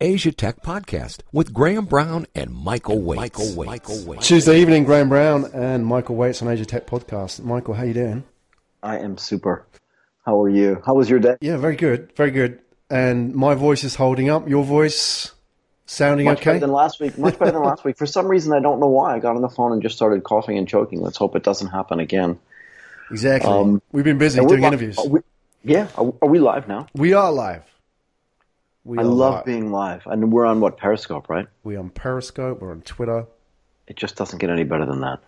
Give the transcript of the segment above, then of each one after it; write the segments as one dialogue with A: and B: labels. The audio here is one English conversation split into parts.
A: Asia Tech Podcast with Graham Brown and Michael Waitze. Michael Waitze. Michael Waitze.
B: Tuesday evening, Graham Brown and Michael Waitze on Asia Tech Podcast. Michael, how you doing?
C: I am super. How are you? How was your day?
B: Yeah, very good, very good. And my voice is holding up. Your voice sounding
C: much
B: okay?
C: better than last week. Much better than last week. For some reason, I don't know why. I got on the phone and just started coughing and choking. Let's hope it doesn't happen again.
B: Exactly.
C: Um,
B: We've been busy doing
C: li-
B: interviews.
C: are we- yeah, are, are we live now?
B: we are live. We
C: I love being live, and we're on what Periscope, right?
B: We're on Periscope. We're on Twitter.
C: It just doesn't get any better than that.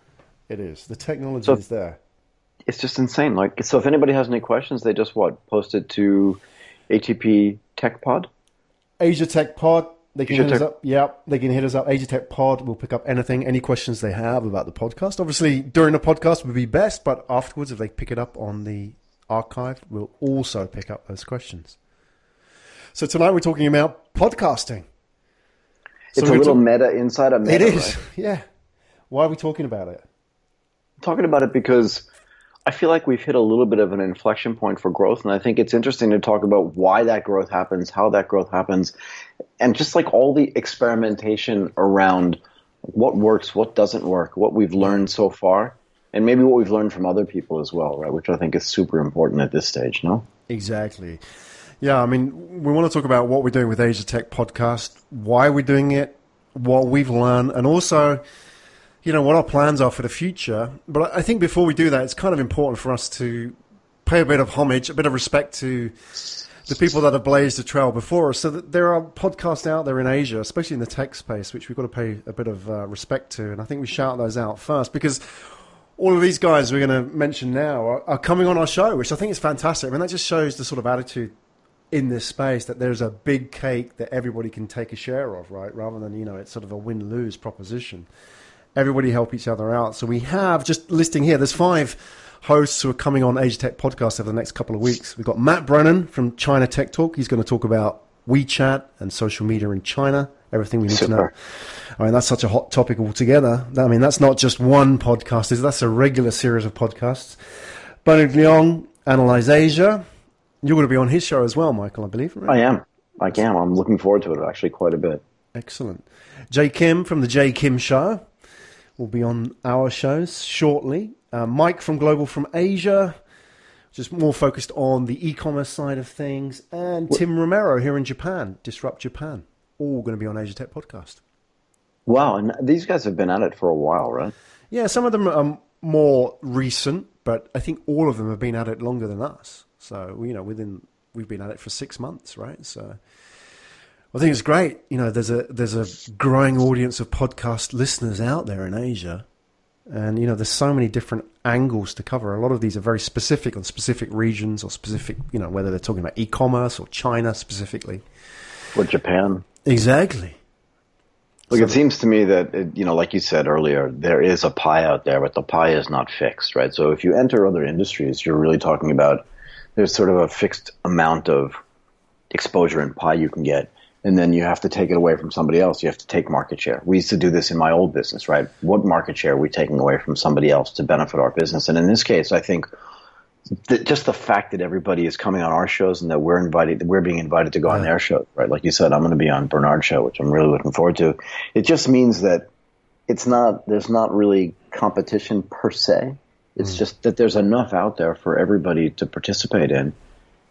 B: It is. The technology
C: So-
B: is there.
C: It's just insane. Like, so if anybody has any questions, they just what post it to ATP Tech Pod.
B: Asia Tech Pod. They can
C: Asia
B: hit us up. Yep, they can hit us up. Asia Tech Pod. We'll pick up anything, any questions they have about the podcast. Obviously, during the podcast would be best, but afterwards, if they pick it up on the archive, we'll also pick up those questions. So tonight we're talking about podcasting. So
C: It's a little meta inside a meta.
B: It is,
C: right?
B: yeah. Why are we talking about it?
C: talking about it because I feel like we've hit a little bit of an inflection point for growth, and I think it's interesting to talk about why that growth happens, how that growth happens, and just like all the experimentation around what works, what doesn't work, what we've learned so far, and maybe what we've learned from other people as well, right? Which I think is super important at this stage, no?
B: Exactly. Yeah, I mean, we want to talk about what we're doing with Asia Tech Podcast, why we're doing it, what we've learned, and also, you know, what our plans are for the future. But I think before we do that, it's kind of important for us to pay a bit of homage, a bit of respect to the people that have blazed the trail before us. So there are podcasts out there in Asia, especially in the tech space, which we've got to pay a bit of uh, respect to. And I think we shout those out first because all of these guys we're going to mention now are, are coming on our show, which I think is fantastic. I mean, that just shows the sort of attitude in this space that there's a big cake that everybody can take a share of, right? Rather than, you know, it's sort of a win lose proposition. Everybody help each other out. So we have just listing here, there's five hosts who are coming on Asia Tech Podcast over the next couple of weeks. We've got Matt Brennan from China Tech Talk. He's going to talk about WeChat and social media in China, everything we need to know. I mean, that's such a hot topic altogether. I mean, that's not just one podcast, is that's a regular series of podcasts. Bernard Leong, Analyze Asia. You're going to be on his show as well, Michael, I believe. Right?
C: I am. I am. I'm looking forward to it actually quite a bit.
B: Excellent. Jay Kim from the Jay Kim Show will be on our shows shortly. Uh, Mike from Global from Asia, just more focused on the e-commerce side of things, and Tim Romero here in Japan, Disrupt Japan, all going to be on Asia Tech Podcast.
C: Wow, and these guys have been at it for a while, right?
B: Yeah, some of them are more recent, but I think all of them have been at it longer than us. So you know, within we've been at it for six months, right? So I think it's great. You know, there's a there's a growing audience of podcast listeners out there in Asia, and you know, there's so many different angles to cover. A lot of these are very specific on specific regions or specific, you know, whether they're talking about e-commerce or China specifically.
C: Or Japan.
B: Exactly.
C: Look, it seems to me that, it, you know, like you said earlier, there is a pie out there, but the pie is not fixed, right? So if you enter other industries, you're really talking about there's sort of a fixed amount of exposure and pie you can get. And then you have to take it away from somebody else. You have to take market share. We used to do this in my old business, right? What market share are we taking away from somebody else to benefit our business? And in this case, I think just the fact that everybody is coming on our shows and that we're invited, we're being invited to go on their show, right? Like you said, I'm going to be on Bernard's show, which I'm really looking forward to. It just means that it's not, there's not really competition per se. It's just that there's enough out there for everybody to participate in.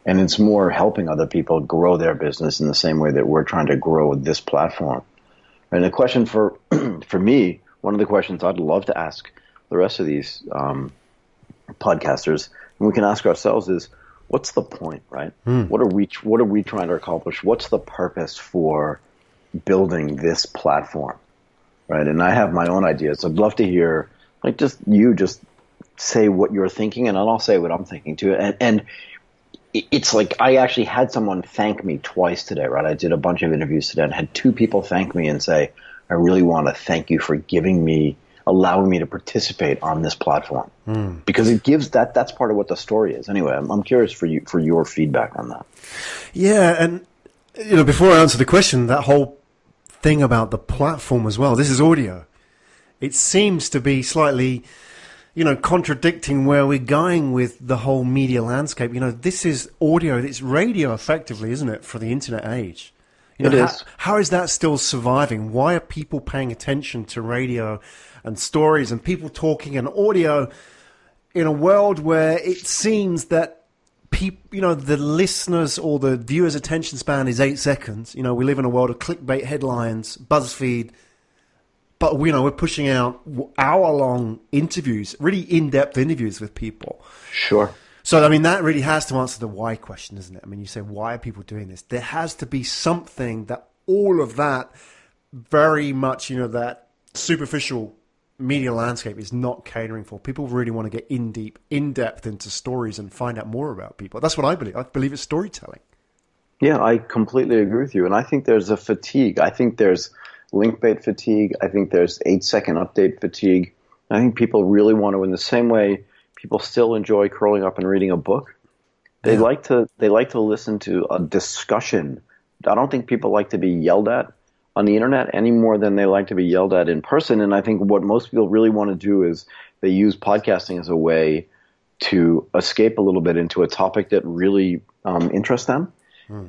C: And it's more helping other people grow their business in the same way that we're trying to grow this platform. And the question for, for me, one of the questions I'd love to ask the rest of these, um, podcasters, and we can ask ourselves is, what's the point, right? What are we What are we trying to accomplish? What's the purpose for building this platform, right? And I have my own ideas. I'd love to hear, like, just you just say what you're thinking, and I'll say what I'm thinking too. And, and it's like I actually had someone thank me twice today, right? I did a bunch of interviews today and had two people thank me and say, I really want to thank you for giving me, allowing me to participate on this platform. Hmm. Because it gives that, that's part of what the story is. Anyway, I'm, I'm curious for you, for your feedback on that.
B: Yeah, and you know, before I answer the question, that whole thing about the platform as well. This is audio. It seems to be slightly, you know, contradicting where we're going with the whole media landscape. You know, this is audio. It's radio, effectively, isn't it, for the internet age? You know,
C: It
B: how,
C: is.
B: how is that still surviving? Why are people paying attention to radio and stories and people talking and audio in a world where it seems that people, you know, the listeners or the viewer's attention span is eight seconds. You know, we live in a world of clickbait headlines, BuzzFeed, but you know, we're pushing out hour-long interviews, really in-depth interviews with people.
C: Sure.
B: So, I mean, that really has to answer the why question, isn't it? I mean, you say, why are people doing this? There has to be something that all of that very much, you know, that superficial media landscape is not catering for. People really want to get in deep, in depth into stories and find out more about people. That's what I believe. I believe it's storytelling.
C: Yeah, I completely agree with you. And I think there's a fatigue. I think there's link bait fatigue. I think there's eight second update fatigue. I think people really want to, in the same way people still enjoy curling up and reading a book, they
B: Yeah.
C: like to they like to listen to a discussion. I don't think people like to be yelled at on the internet any more than they like to be yelled at in person. And I think what most people really want to do is they use podcasting as a way to escape a little bit into a topic that really um, interests them,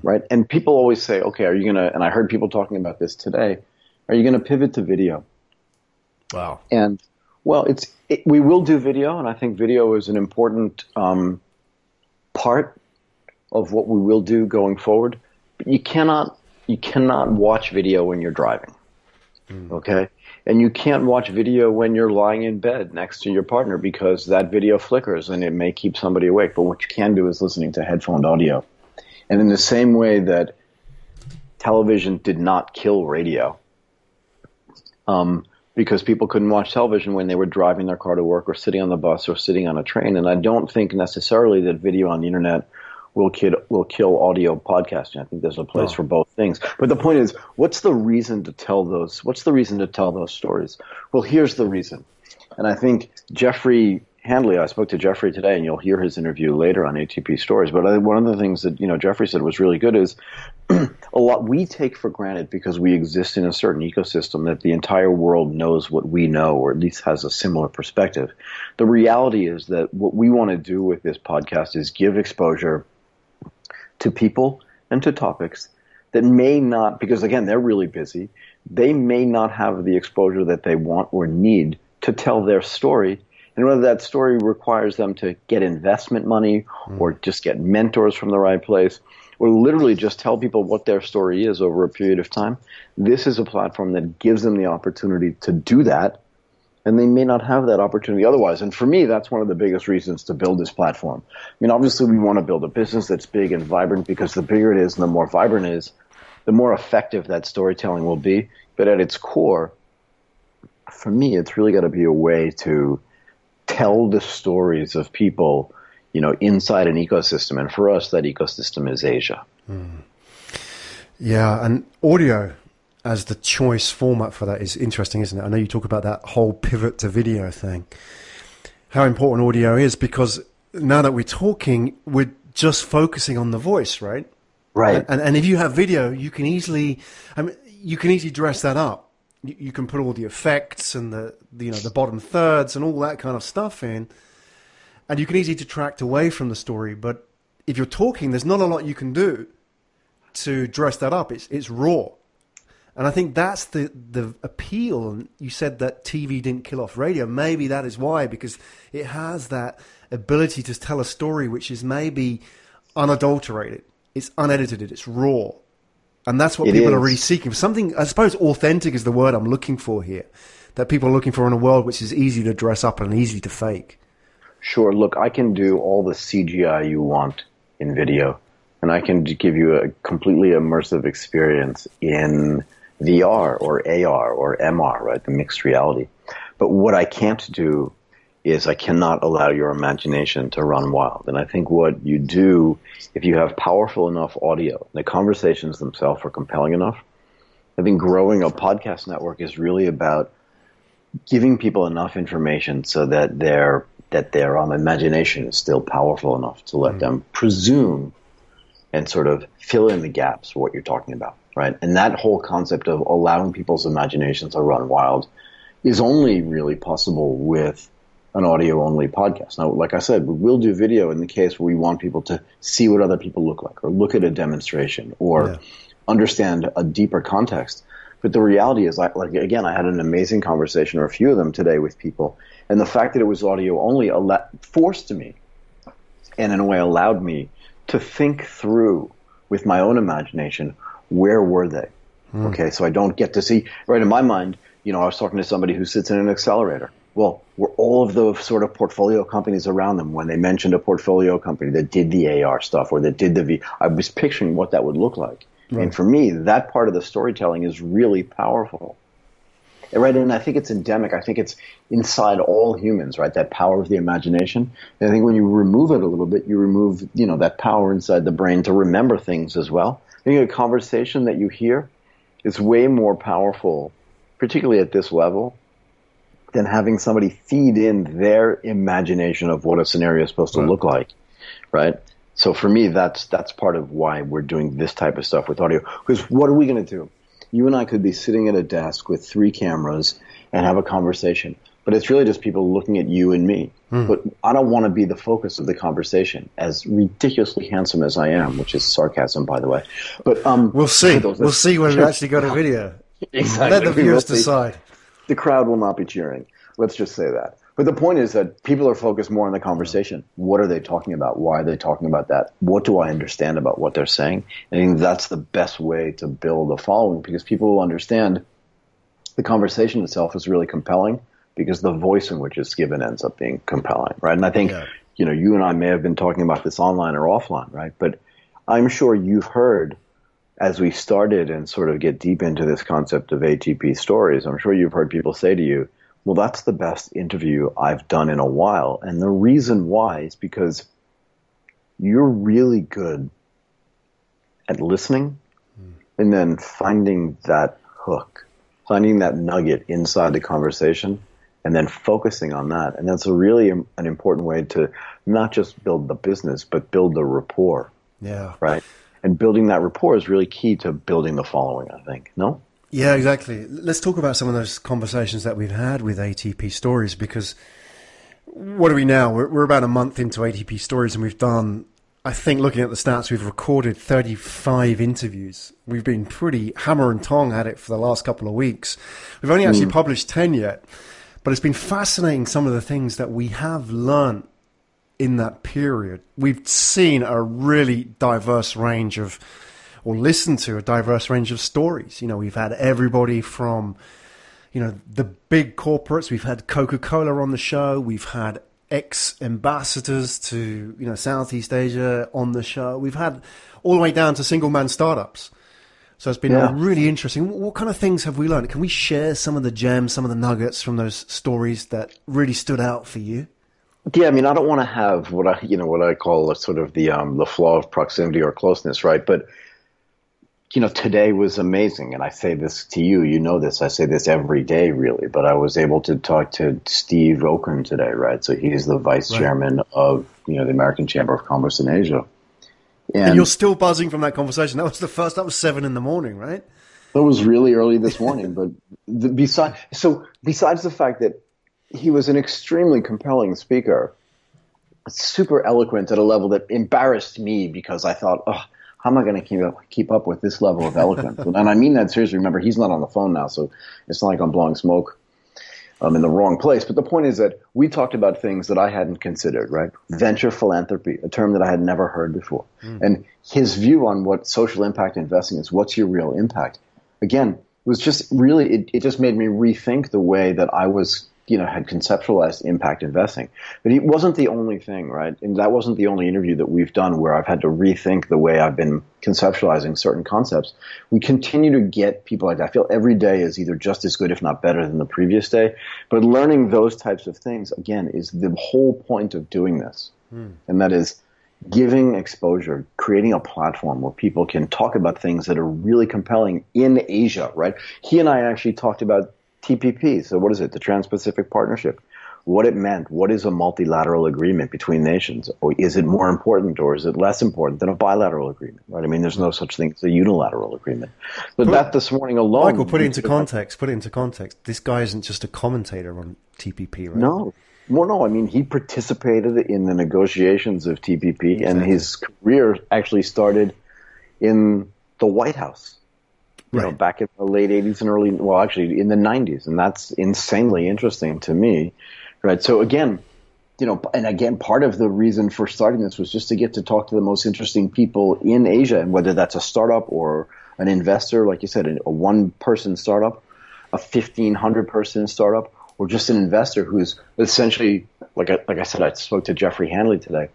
C: right? And people always say, "Okay, are you gonna?" And I heard people talking about this today. Are you going to pivot to video?
B: Wow.
C: And well, it's it, we will do video, and I think video is an important um, part of what we will do going forward. But you cannot you cannot watch video when you're driving, okay? And you can't watch video when you're lying in bed next to your partner because that video flickers and it may keep somebody awake. But what you can do is listening to headphone audio. And in the same way that television did not kill radio, um, because people couldn't watch television when they were driving their car to work or sitting on the bus or sitting on a train. And I don't think necessarily that video on the internet will kill, will kill audio podcasting. I think there's a place
B: No.
C: for both things. But the point is, what's the reason to tell those? What's the reason to tell those stories? Well, here's the reason. And I think Jeffrey Handley, I spoke to Jeffrey today, and you'll hear his interview later on ATP Stories. But I, one of the things that you know Jeffrey said was really good is a lot we take for granted because we exist in a certain ecosystem that the entire world knows what we know, or at least has a similar perspective. The reality is that what we want to do with this podcast is give exposure to people and to topics that may not, because again, they're really busy, they may not have the exposure that they want or need to tell their story. And whether that story requires them to get investment money hmm. or just get mentors from the right place or literally just tell people what their story is over a period of time, this is a platform that gives them the opportunity to do that. And they may not have that opportunity otherwise. And for me, that's one of the biggest reasons to build this platform. I mean, obviously, we want to build a business that's big and vibrant because the bigger it is and the more vibrant it is, the more effective that storytelling will be. But at its core, for me, it's really got to be a way to tell the stories of people, you know, inside an ecosystem. And for us, that ecosystem is Asia.
B: Yeah, and audio as the choice format for that is interesting, isn't it? I know you talk about that whole pivot to video thing. How important audio is because now that we're talking, we're just focusing on the voice, right?
C: Right.
B: And, and if you have video, you can easily, I mean, you can easily dress that up. You, you can put all the effects and the, the, you know, the bottom thirds and all that kind of stuff in, and you can easily detract away from the story. But if you're talking, there's not a lot you can do to dress that up. It's it's raw, and I think that's the the appeal. You said that TV didn't kill off radio. Maybe that is why because it has that ability to tell a story which is maybe unadulterated. It's unedited. It's raw, and that's what
C: It
B: people are really seeking. Something I suppose authentic is the word I'm looking for here. That people are looking for in a world which is easy to dress up and easy to fake.
C: Sure. Look, I can do all the CGI you want in video, and I can give you a completely immersive experience in VR or AR or MR, right? The mixed reality. But what I can't do is I cannot allow your imagination to run wild. And I think what you do, if you have powerful enough audio, the conversations themselves are compelling enough. I think growing a podcast network is really about giving people enough information so that their that their um, imagination is still powerful enough to let them presume and sort of fill in the gaps for what you're talking about, right? And that whole concept of allowing people's imaginations to run wild is only really possible with an audio only podcast. Now, like I said, we will do video in the case where we want people to see what other people look like or look at a demonstration or
B: Yeah.
C: understand a deeper context. But the reality is, like, like again, I had an amazing conversation, or a few of them today, with people, and the fact that it was audio only forced me, and in a way allowed me to think through with my own imagination where were they. Hmm. Okay, so I don't get to see right in my mind. You know, I was talking to somebody who sits in an accelerator. Well, were all of the sort of portfolio companies around them when they mentioned a portfolio company that did the AR stuff or that did the V? I was picturing what that would look like. Right. And for me, that part of the storytelling is really powerful. Right, and I think it's endemic. I think it's inside all humans, right? That power of the imagination. And I think when you remove it a little bit, you remove, you know, that power inside the brain to remember things as well. I think a conversation that you hear is way more powerful, particularly at this level, than having somebody feed in their imagination of what a scenario is supposed to right. look like, right? So for me, that's that's part of why we're doing this type of stuff with audio. Because what are we going to do? You and I could be sitting at a desk with three cameras and have a conversation, but it's really just people looking at you and me. Hmm. But I don't want to be the focus of the conversation, as ridiculously handsome as I am, which is sarcasm, by the way. But um,
B: we'll see. We'll see when we actually got a video.
C: exactly.
B: Let the viewers decide.
C: The crowd will not be cheering. Let's just say that. But the point is that people are focused more on the conversation. What are they talking about? Why are they talking about that? What do I understand about what they're saying? I think that's the best way to build a following because people will understand the conversation itself is really compelling because the voice in which it's given ends up being compelling, right? And I think, yeah. you know, you and I may have been talking about this online or offline, right? But I'm sure you've heard as we started and sort of get deep into this concept of ATP stories, I'm sure you've heard people say to you, well, that's the best interview I've done in a while. And the reason why is because you're really good at listening mm. and then finding that hook, finding that nugget inside the conversation and then focusing on that. And that's a really an important way to not just build the business, but build the rapport.
B: Yeah.
C: Right. And building that rapport is really key to building the following, I think. No?
B: Yeah, exactly. Let's talk about some of those conversations that we've had with ATP Stories because what are we now? We're, we're about a month into ATP Stories and we've done, I think, looking at the stats, we've recorded 35 interviews. We've been pretty hammer and tong at it for the last couple of weeks. We've only actually mm. published 10 yet, but it's been fascinating some of the things that we have learned in that period. We've seen a really diverse range of or listened to a diverse range of stories. You know, we've had everybody from, you know, the big corporates. We've had Coca Cola on the show. We've had ex ambassadors to, you know, Southeast Asia on the show. We've had all the way down to single man startups. So it's been yeah. really interesting. What kind of things have we learned? Can we share some of the gems, some of the nuggets from those stories that really stood out for you?
C: Yeah, I mean, I don't want to have what I, you know, what I call a sort of the um, the flaw of proximity or closeness, right? But you know, today was amazing. And I say this to you, you know this, I say this every day really, but I was able to talk to Steve Okun today, right? So he's the vice right. chairman of, you know, the American Chamber of Commerce in Asia.
B: And, and, you're still buzzing from that conversation. That was the first, that was seven in the morning, right?
C: That was really early this morning, but the, besides, so besides the fact that he was an extremely compelling speaker, super eloquent at a level that embarrassed me because I thought, oh, how am I going to keep up, keep up with this level of eloquence? and I mean that seriously. Remember, he's not on the phone now, so it's not like I'm blowing smoke um, in the wrong place. But the point is that we talked about things that I hadn't considered, right? Venture philanthropy, a term that I had never heard before. Mm. And his view on what social impact investing is, what's your real impact? Again, it was just really, it, it just made me rethink the way that I was you know had conceptualized impact investing. But he wasn't the only thing, right? And that wasn't the only interview that we've done where I've had to rethink the way I've been conceptualizing certain concepts. We continue to get people like that. I feel every day is either just as good, if not better, than the previous day. But learning those types of things again is the whole point of doing this, hmm. and that is giving exposure, creating a platform where people can talk about things that are really compelling in Asia, right? He and I actually talked about TPP. So what is it? The Trans-Pacific Partnership. What it meant. What is a multilateral agreement between nations? Or is it more important or is it less important than a bilateral agreement? Right? I mean, there's no such thing as a unilateral agreement. But put, that this morning alone.
B: Michael, put it into context. Put it into context. This guy isn't just a commentator on TPP, right?
C: No. Well, no, I mean, he participated in the negotiations of TPP, exactly. and his career actually started in the White House you know, back in the late 80s and early, well, actually in the 90s. And that's insanely interesting to me, right? So again, you know, and again, part of the reason for starting this was just to get to talk to the most interesting people in Asia, and whether that's a startup or an investor, like you said, a one person startup, a 1500 person startup, or just an investor who's essentially, like I, like I said, I spoke to Jeffrey Hanley today.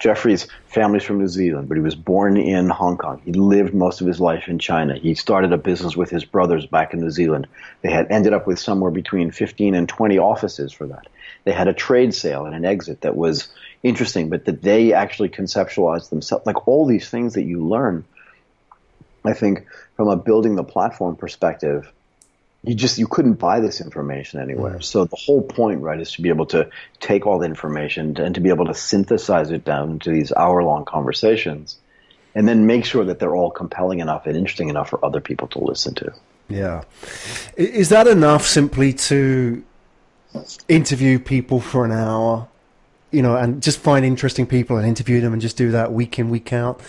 C: Jeffrey's family's from New Zealand, but he was born in Hong Kong. He lived most of his life in China. He started a business with his brothers back in New Zealand. They had ended up with somewhere between 15 and 20 offices for that. They had a trade sale and an exit that was interesting, but that they actually conceptualized themselves. Like all these things that you learn, I think, from a building the platform perspective, you just you couldn't buy this information anywhere. Mm. So the whole point, right, is to be able to take all the information and to be able to synthesize it down into these hour long conversations, and then make sure that they're all compelling enough and interesting enough for other people to listen to.
B: Yeah, is that enough simply to interview people for an hour? You know, and just find interesting people and interview them and just do that week in, week out.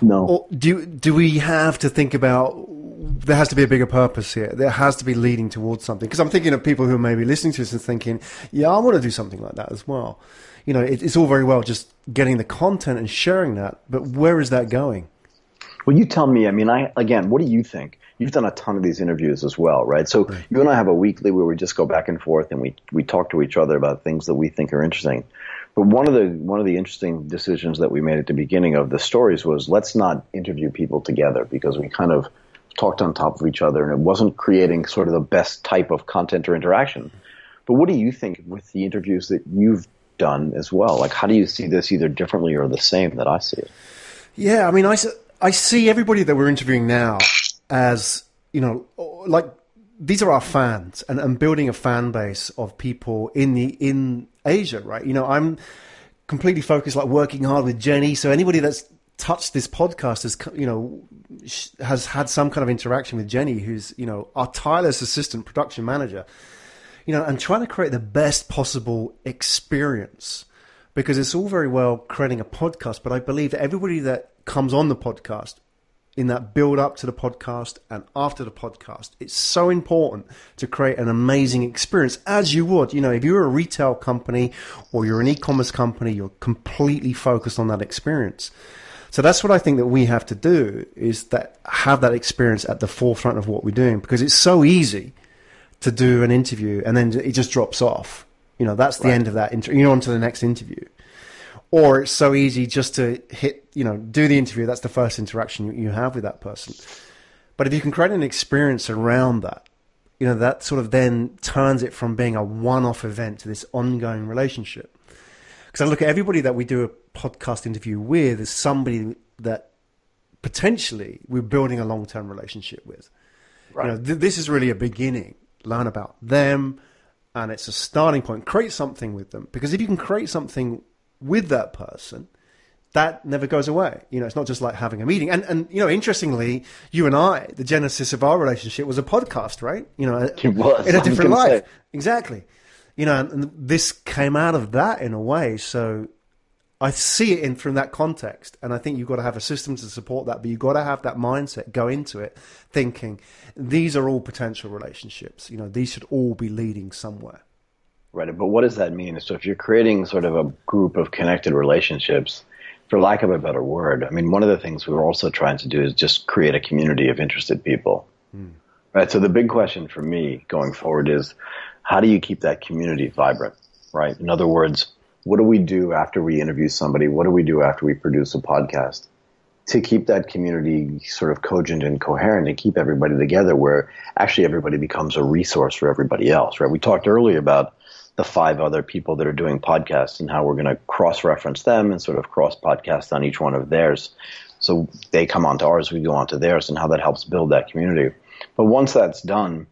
C: No.
B: Or do do we have to think about there has to be a bigger purpose here. There has to be leading towards something. Because I'm thinking of people who may be listening to this and thinking, yeah, I want to do something like that as well. You know, it, it's all very well just getting the content and sharing that, but where is that going?
C: Well, you tell me. I mean, I again, what do you think? You've done a ton of these interviews as well, right? So right. you and I have a weekly where we just go back and forth and we we talk to each other about things that we think are interesting. But one of the one of the interesting decisions that we made at the beginning of the stories was let's not interview people together because we kind of talked on top of each other and it wasn't creating sort of the best type of content or interaction. But what do you think with the interviews that you've done as well? Like, how do you see this either differently or the same that I see it?
B: Yeah, I mean, I, I see everybody that we're interviewing now as, you know, like these are our fans and, and building a fan base of people in the, in Asia, right? You know, I'm completely focused, like working hard with Jenny. So anybody that's touched this podcast has you know has had some kind of interaction with Jenny, who's you know our tireless assistant production manager, you know, and trying to create the best possible experience because it's all very well creating a podcast, but I believe that everybody that comes on the podcast in that build up to the podcast and after the podcast. It's so important to create an amazing experience as you would. You know, if you're a retail company or you're an e commerce company, you're completely focused on that experience. So that's what I think that we have to do is that have that experience at the forefront of what we're doing because it's so easy to do an interview and then it just drops off. You know, that's the right. end of that interview. You're on to the next interview. Or it's so easy just to hit, you know, do the interview. That's the first interaction you have with that person. But if you can create an experience around that, you know, that sort of then turns it from being a one off event to this ongoing relationship. Because I look at everybody that we do a podcast interview with is somebody that potentially we're building a long term relationship with. Right. You know, th- this is really a beginning. Learn about them, and it's a starting point. Create something with them because if you can create something with that person, that never goes away. You know, it's not just like having a meeting. And and you know, interestingly, you and I, the genesis of our relationship was a podcast, right? You know, it
C: was,
B: in a different life. Say. Exactly you know, and this came out of that in a way. So I see it in from that context, and I think you've got to have a system to support that. But you've got to have that mindset, go into it thinking these are all potential relationships. You know, these should all be leading somewhere.
C: Right, but what does that mean? So if you're creating sort of a group of connected relationships, for lack of a better word, I mean, one of the things we are also trying to do is just create a community of interested people. Hmm. Right. So the big question for me going forward is how do you keep that community vibrant, right? In other words, what do we do after we interview somebody? What do we do after we produce a podcast to keep that community sort of cogent and coherent and keep everybody together where actually everybody becomes a resource for everybody else, right? We talked earlier about the five other people that are doing podcasts and how we're going to cross reference them and sort of cross podcast on each one of theirs. So they come onto ours, we go onto theirs and how that helps build that community. But once that's done,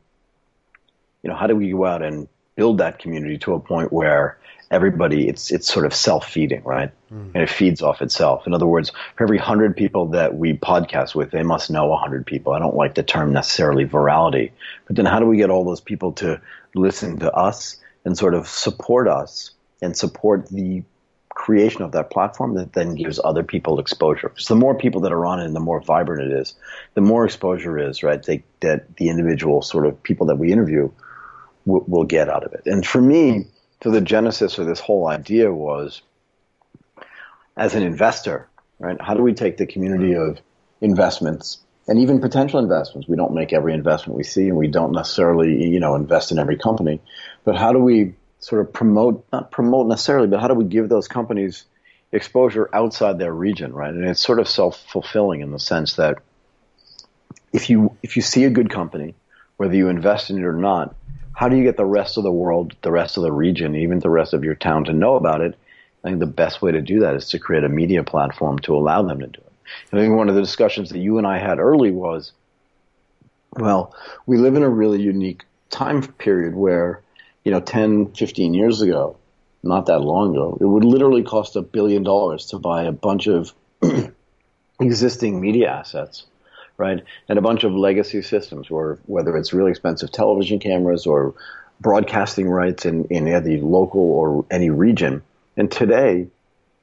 C: you know, how do we go out and build that community to a point where everybody it's it's sort of self feeding, right? Mm. And it feeds off itself. In other words, for every hundred people that we podcast with, they must know hundred people. I don't like the term necessarily virality, but then how do we get all those people to listen to us and sort of support us and support the creation of that platform that then gives other people exposure. Because the more people that are on it and the more vibrant it is, the more exposure is, right, they, that the individual sort of people that we interview will, will get out of it. And for me, so the genesis of this whole idea was as an investor, right, how do we take the community mm-hmm. of investments and even potential investments. We don't make every investment we see and we don't necessarily, you know, invest in every company. But how do we sort of promote, not promote necessarily, but how do we give those companies exposure outside their region, right? And it's sort of self-fulfilling in the sense that if you, if you see a good company, whether you invest in it or not, how do you get the rest of the world, the rest of the region, even the rest of your town to know about it? I think the best way to do that is to create a media platform to allow them to do it. I think one of the discussions that you and I had early was, well, we live in a really unique time period where, you know, 10, 15 years ago, not that long ago, it would literally cost a billion dollars to buy a bunch of existing media assets, right? And a bunch of legacy systems where whether it's really expensive television cameras or broadcasting rights in, in any local or any region. And today,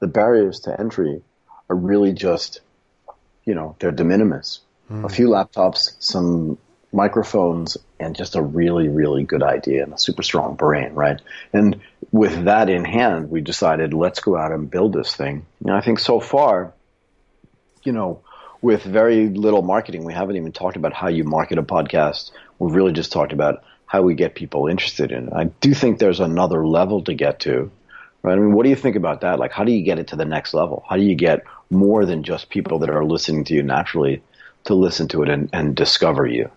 C: the barriers to entry are really just you know, they're de minimis. Mm. A few laptops, some microphones, and just a really, really good idea and a super strong brain, right? And with that in hand, we decided let's go out and build this thing. And I think so far, you know, with very little marketing, we haven't even talked about how you market a podcast. We've really just talked about how we get people interested in it. I do think there's another level to get to, right? I mean, what do you think about that? Like, how do you get it to the next level? How do you get more than just people that are listening to you naturally to listen to it and, and discover you.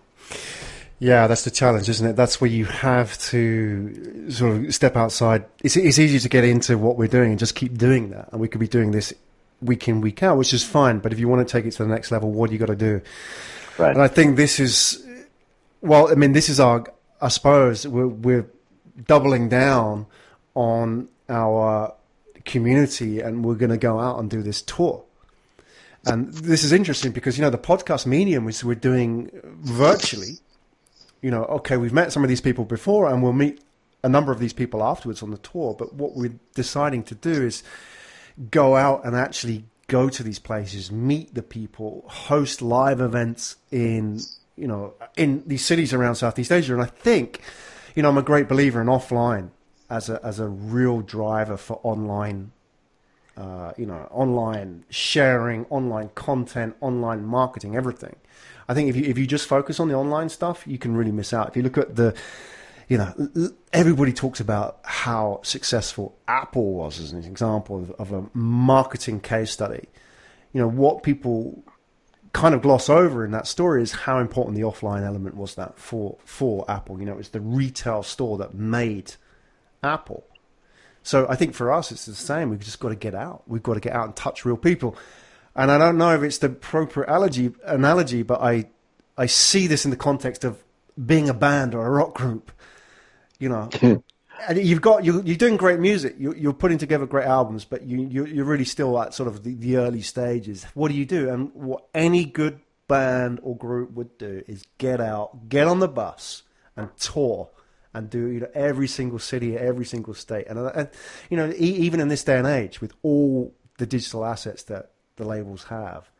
B: Yeah, that's the challenge, isn't it? That's where you have to sort of step outside. It's, it's easy to get into what we're doing and just keep doing that. And we could be doing this week in, week out, which is fine. But if you want to take it to the next level, what do you got to do? Right. And I think this is, well, I mean, this is our, I suppose, we're, we're doubling down on our community and we're going to go out and do this tour. And this is interesting because, you know, the podcast medium, which we're doing virtually, you know, okay, we've met some of these people before and we'll meet a number of these people afterwards on the tour. But what we're deciding to do is go out and actually go to these places, meet the people, host live events in, you know, in these cities around Southeast Asia. And I think, you know, I'm a great believer in offline as a, as a real driver for online uh, you know, online sharing, online content, online marketing, everything. I think if you if you just focus on the online stuff, you can really miss out. If you look at the, you know, everybody talks about how successful Apple was as an example of, of a marketing case study. You know, what people kind of gloss over in that story is how important the offline element was that for for Apple. You know, it was the retail store that made Apple. So I think for us, it's the same. We've just got to get out. We've got to get out and touch real people. And I don't know if it's the appropriate analogy, analogy but I, I see this in the context of being a band or a rock group. You know, and you've got you, you're doing great music. You're, you're putting together great albums, but you, you're, you're really still at sort of the, the early stages. What do you do? And what any good band or group would do is get out, get on the bus, and tour and do you know every single city, every single state, and, and you know e- even in this day and age with all the digital assets that the labels have,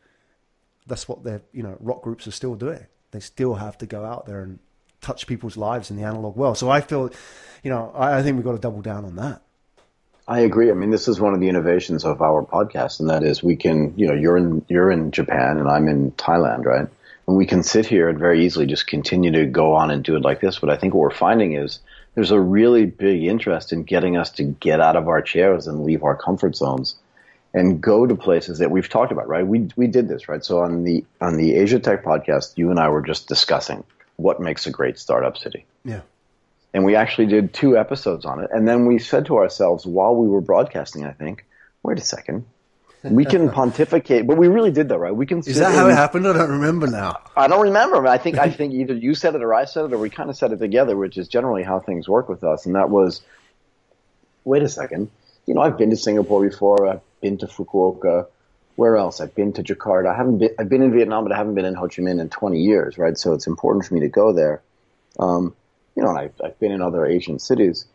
B: that's what they're you know rock groups are still doing. They still have to go out there and touch people's lives in the analog world. So I feel, you know, I, I think we've got to double down on that.
C: I agree. I mean, this is one of the innovations of our podcast, and that is we can, you know, you're in you're in Japan and I'm in Thailand, right? And we can sit here and very easily just continue to go on and do it like this. But I think what we're finding is there's a really big interest in getting us to get out of our chairs and leave our comfort zones and go to places that we've talked about, right? We, we did this, right? So on the, on the Asia Tech podcast, you and I were just discussing what makes a great startup city.
B: Yeah.
C: And we actually did two episodes on it. And then we said to ourselves while we were broadcasting, I think, wait a second we can pontificate, but we really did that, right? We can.
B: Is that how it happened? I don't remember now.
C: I don't remember. I think I think either you said it or I said it, or we kind of said it together, which is generally how things work with us. And that was, wait a second. You know, I've been to Singapore before. I've been to Fukuoka. Where else? I've been to Jakarta. I haven't been. I've been in Vietnam, but I haven't been in Ho Chi Minh in 20 years, right? So it's important for me to go there. Um, you know, I've, I've been in other Asian cities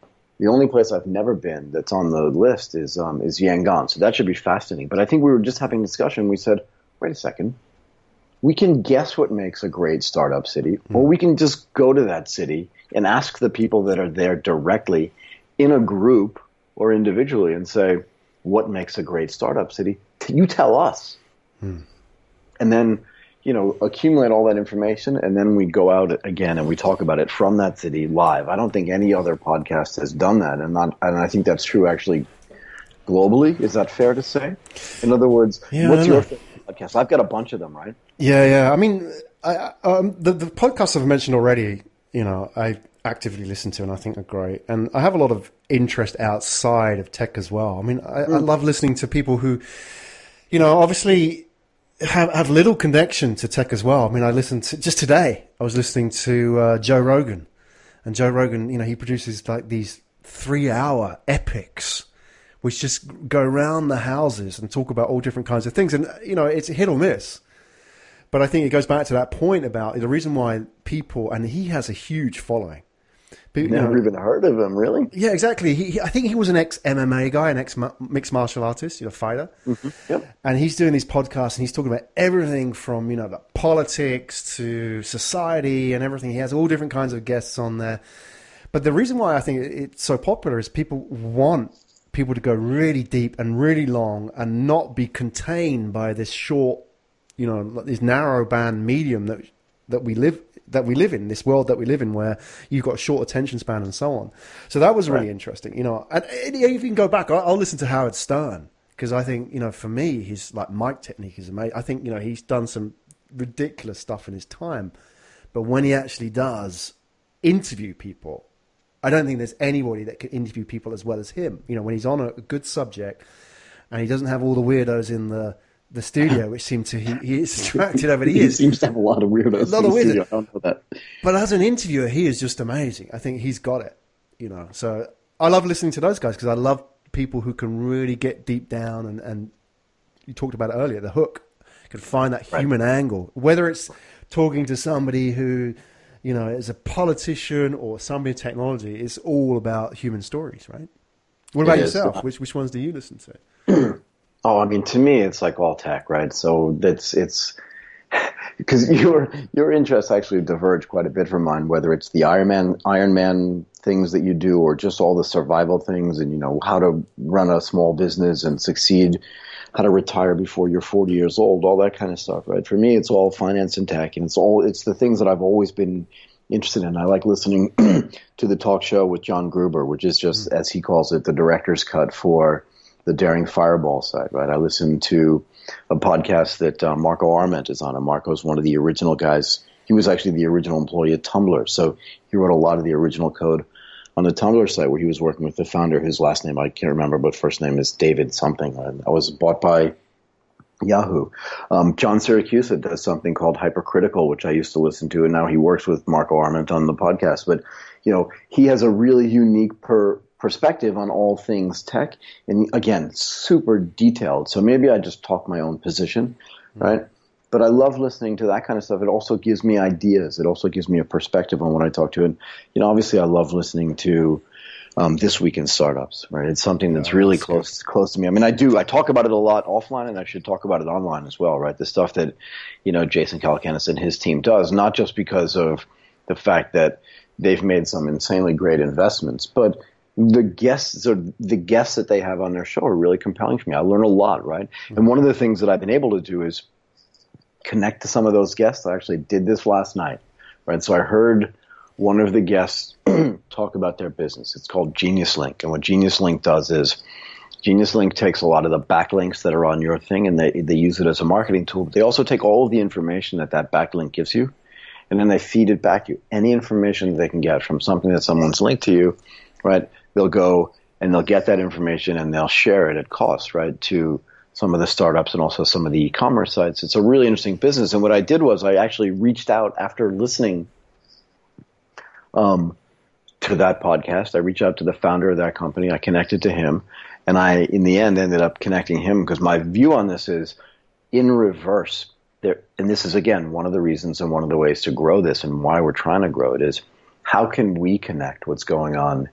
C: The only place I've never been that's on the list is um, is Yangon. So that should be fascinating. But I think we were just having a discussion. We said, wait a second. We can guess what makes a great startup city, mm-hmm. or we can just go to that city and ask the people that are there directly in a group or individually and say, what makes a great startup city? You tell us. Hmm. And then, you know, accumulate all that information and then we go out again and we talk about it from that city live. I don't think any other podcast has done that. And not, and I think that's true actually globally. Is that fair to say? In other words, yeah, what's your favorite podcast? I've got a bunch of them, right?
B: Yeah, yeah. I mean, I, um, the, the podcasts I've mentioned already, you know, I actively listen to and I think are great. And I have a lot of interest outside of tech as well. I mean, I, mm. I love listening to people who, you know, obviously have, have little connection to tech as well. I mean, I listened to, just today, I was listening to uh, Joe Rogan. And Joe Rogan, you know, he produces like these three hour epics which just go around the houses and talk about all different kinds of things. And, you know, it's hit or miss. But I think it goes back to that point about the reason why people, and he has a huge following.
C: But, Never know, even heard of him, really.
B: Yeah, exactly. He, he, I think he was an ex MMA guy, an ex mixed martial artist, you know, fighter. Mm-hmm. Yep. And he's doing these podcasts, and he's talking about everything from you know the politics to society and everything. He has all different kinds of guests on there. But the reason why I think it's so popular is people want people to go really deep and really long and not be contained by this short, you know, this narrow band medium that that we live that we live in, this world that we live in, where you've got a short attention span and so on. So that was really right. interesting, you know. And if you can go back, I'll, I'll listen to Howard Stern because I think, you know, for me, his like mic technique is amazing. I think, you know, he's done some ridiculous stuff in his time, but when he actually does interview people, I don't think there's anybody that can interview people as well as him. You know, when he's on a good subject and he doesn't have all the weirdos in the the studio, which seemed to he, he is attracted over the years.
C: he seems to have a lot of weirdos. A lot of weirdos. I don't know that.
B: But as an interviewer, he is just amazing. I think he's got it. You know, so I love listening to those guys because I love people who can really get deep down and and you talked about it earlier, the hook can find that human right. angle, whether it's talking to somebody who you know is a politician or somebody in technology. It's all about human stories, right? What about yourself? Which which ones do you listen to?
C: Oh, I mean, to me, it's like all tech, right? So that's it's because your your interests actually diverge quite a bit from mine. Whether it's the Iron Man Iron Man things that you do, or just all the survival things, and you know how to run a small business and succeed, how to retire before you're 40 years old, all that kind of stuff, right? For me, it's all finance and tech, and it's all it's the things that I've always been interested in. I like listening to the talk show with John Gruber, which is just, mm-hmm. as he calls it, the director's cut for the Daring Fireball side, right? I listened to a podcast that uh, Marco Arment is on, and Marco's one of the original guys. He was actually the original employee at Tumblr, so he wrote a lot of the original code on the Tumblr site where he was working with the founder, whose last name I can't remember, but first name is David something. I was bought by Yahoo. Um, John Siracusa does something called Hypercritical, which I used to listen to, and now he works with Marco Arment on the podcast. But you know, he has a really unique per perspective on all things tech. And again, super detailed. So maybe I just talk my own position, mm-hmm. right? But I love listening to that kind of stuff. It also gives me ideas. It also gives me a perspective on what I talk to. And, you know, obviously I love listening to, um, this week in startups, right? It's something that's really that's close, good. close to me. I mean, I do, I talk about it a lot offline and I should talk about it online as well, right? The stuff that, you know, Jason Calacanis and his team does, not just because of the fact that they've made some insanely great investments, but the guests or the guests that they have on their show are really compelling for me. I learn a lot, right? Mm-hmm. And one of the things that I've been able to do is connect to some of those guests. I actually did this last night, right? So I heard one of the guests talk about their business. It's called Genius Link, and what Genius Link does is Genius Link takes a lot of the backlinks that are on your thing and they they use it as a marketing tool. But they also take all of the information that that backlink gives you, and then they feed it back to you. Any information they can get from something that someone's linked to you, right? They'll go and they'll get that information and they'll share it at cost, right, to some of the startups and also some of the e-commerce sites. It's a really interesting business. And what I did was I actually reached out after listening um, to that podcast. I reached out to the founder of that company. I connected to him, and I, in the end, ended up connecting him because my view on this is in reverse. There, and this is again one of the reasons and one of the ways to grow this and why we're trying to grow it is how can we connect what's going on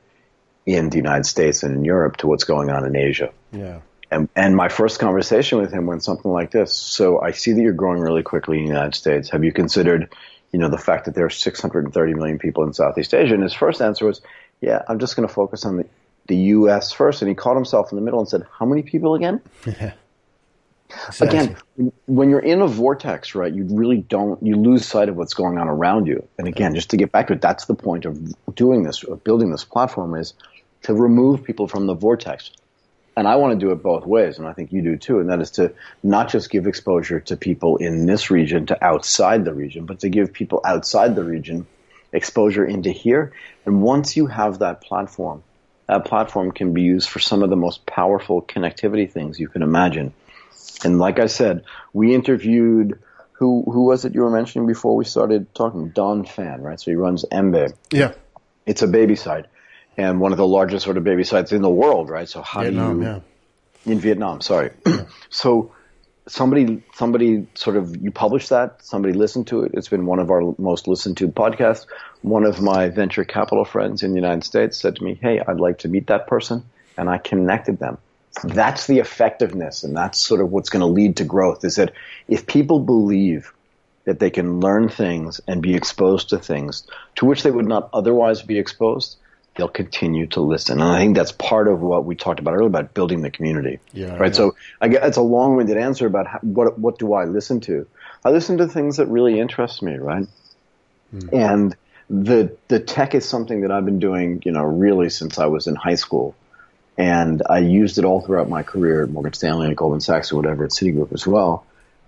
C: in the United States and in Europe to what's going on in Asia.
B: Yeah.
C: And, and my first conversation with him went something like this. So I see that you're growing really quickly in the United States. Have you considered, you know, the fact that there are 630 million people in Southeast Asia? And his first answer was, yeah, I'm just going to focus on the, the U.S. first. And he caught himself in the middle and said, how many people again?
B: Yeah.
C: Again, when you're in a vortex, right, you really don't, you lose sight of what's going on around you. And again, just to get back to it, that's the point of doing this, of building this platform is to remove people from the vortex. And I want to do it both ways, and I think you do too, and that is to not just give exposure to people in this region to outside the region, but to give people outside the region exposure into here. And once you have that platform, that platform can be used for some of the most powerful connectivity things you can imagine. And like I said, we interviewed who who was it you were mentioning before we started talking? Don Fan, right? So he runs Embe.
B: Yeah.
C: It's a baby site and one of the largest sort of baby sites in the world, right? So how
B: Vietnam,
C: do you
B: yeah.
C: in Vietnam? Sorry. so somebody somebody sort of you published that. Somebody listened to it. It's been one of our most listened to podcasts. One of my venture capital friends in the United States said to me, "Hey, I'd like to meet that person," and I connected them. That's the effectiveness, and that's sort of what's going to lead to growth. Is that if people believe that they can learn things and be exposed to things to which they would not otherwise be exposed, they'll continue to listen. And I think that's part of what we talked about earlier about building the community.
B: Yeah,
C: right.
B: yeah.
C: So I guess it's a long-winded answer about how, what what do I listen to. I listen to things that really interest me, right? Hmm. And the the tech is something that I've been doing, you know, really since I was in high school. And I used it all throughout my career at Morgan Stanley and Goldman Sachs or whatever at Citigroup as well.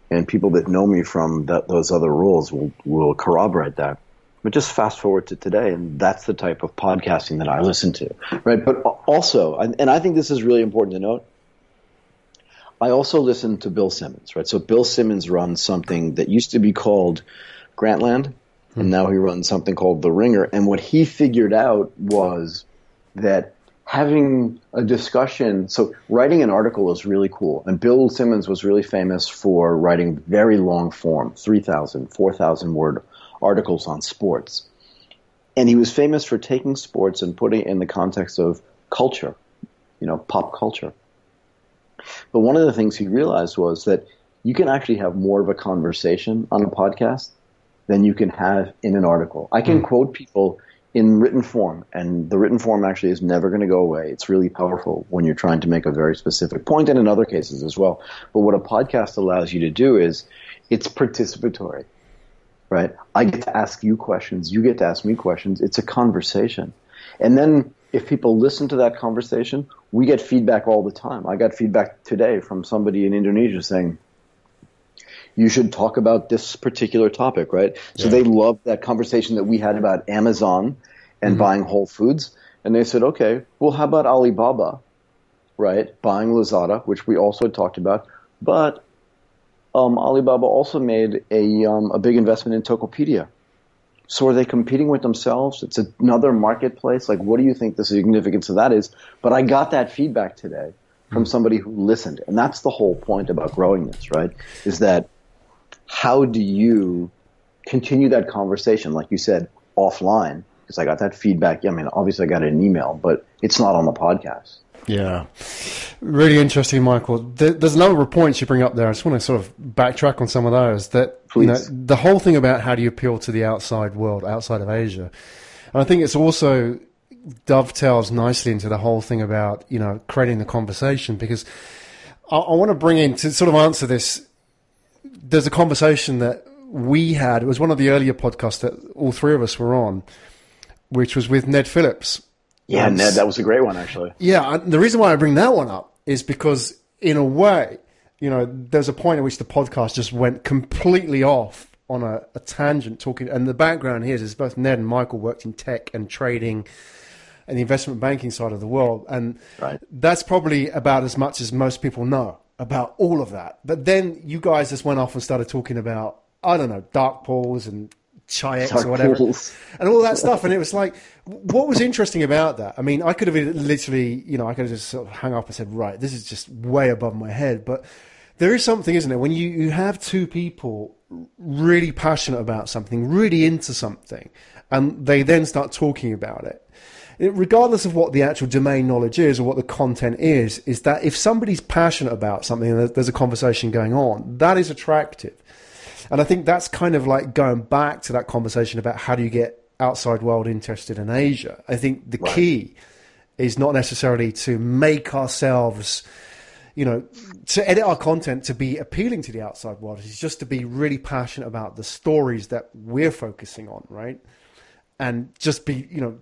C: And people that know me from that, those other roles will, will corroborate that. But just fast forward to today, and that's the type of podcasting that I listen to, right? But also, and I think this is really important to note. I also listen to Bill Simmons, right? So Bill Simmons runs something that used to be called Grantland, and now he runs something called The Ringer. And what he figured out was that having a discussion, so writing an article is really cool. And Bill Simmons was really famous for writing very long form, 3,000, 4,000 word articles on sports. And he was famous for taking sports and putting it in the context of culture, you know, pop culture. But one of the things he realized was that you can actually have more of a conversation on a podcast than you can have in an article. I can hmm. quote people in written form, and the written form actually is never going to go away. It's really powerful when you're trying to make a very specific point, and in other cases as well. But what a podcast allows you to do is it's participatory, right? I get to ask you questions, you get to ask me questions. It's a conversation. And then if people listen to that conversation, we get feedback all the time. I got feedback today from somebody in Indonesia saying, you should talk about this particular topic, right? So they loved that conversation that we had about Amazon and mm-hmm. buying Whole Foods. And they said, okay, well, how about Alibaba, right? Buying Lazada, which we also talked about. But um, Alibaba also made a, um, a big investment in Tokopedia. So are they competing with themselves? It's another marketplace. Like, what do you think the significance of that is? But I got that feedback today from somebody who listened. And that's the whole point about growing this, right? Is that how do you continue that conversation, like you said, offline? Because I got that feedback. I mean, obviously I got in email, but it's not on the podcast.
B: Yeah. Really interesting, Michael. There's a number of points you bring up there. I just want to sort of backtrack on some of those. That you know, the whole thing about how do you appeal to the outside world, outside of Asia, and I think it's also dovetails nicely into the whole thing about you know creating the conversation because I, I want to bring in to sort of answer this. There's a conversation that we had. It was one of the earlier podcasts that all three of us were on, which was with Ned Phillips.
C: Yeah, Ned, that was a great one, actually.
B: yeah, the reason why I bring that one up is because, in a way, you know, there's a point at which the podcast just went completely off on a, a tangent talking. And the background here is is both Ned and Michael worked in tech and trading and the investment banking side of the world. And
C: Right.
B: that's probably about as much as most people know about all of that. But then you guys just went off and started talking about, I don't know, dark pools and Chi-X or whatever and all that stuff. And it was like, what was interesting about that? I mean, I could have literally, you know, I could have just sort of hung up and said, right, this is just way above my head. But there is something, isn't it? When you, you have two people really passionate about something, really into something, and they then start talking about it. regardless of what the actual domain knowledge is or what the content is, is that if somebody's passionate about something and there's a conversation going on, that is attractive. And I think that's kind of like going back to that conversation about how do you get outside world interested in Asia. I think the right. key is not necessarily to make ourselves, you know, to edit our content to be appealing to the outside world. It's just to be really passionate about the stories that we're focusing on, right? And just be, you know,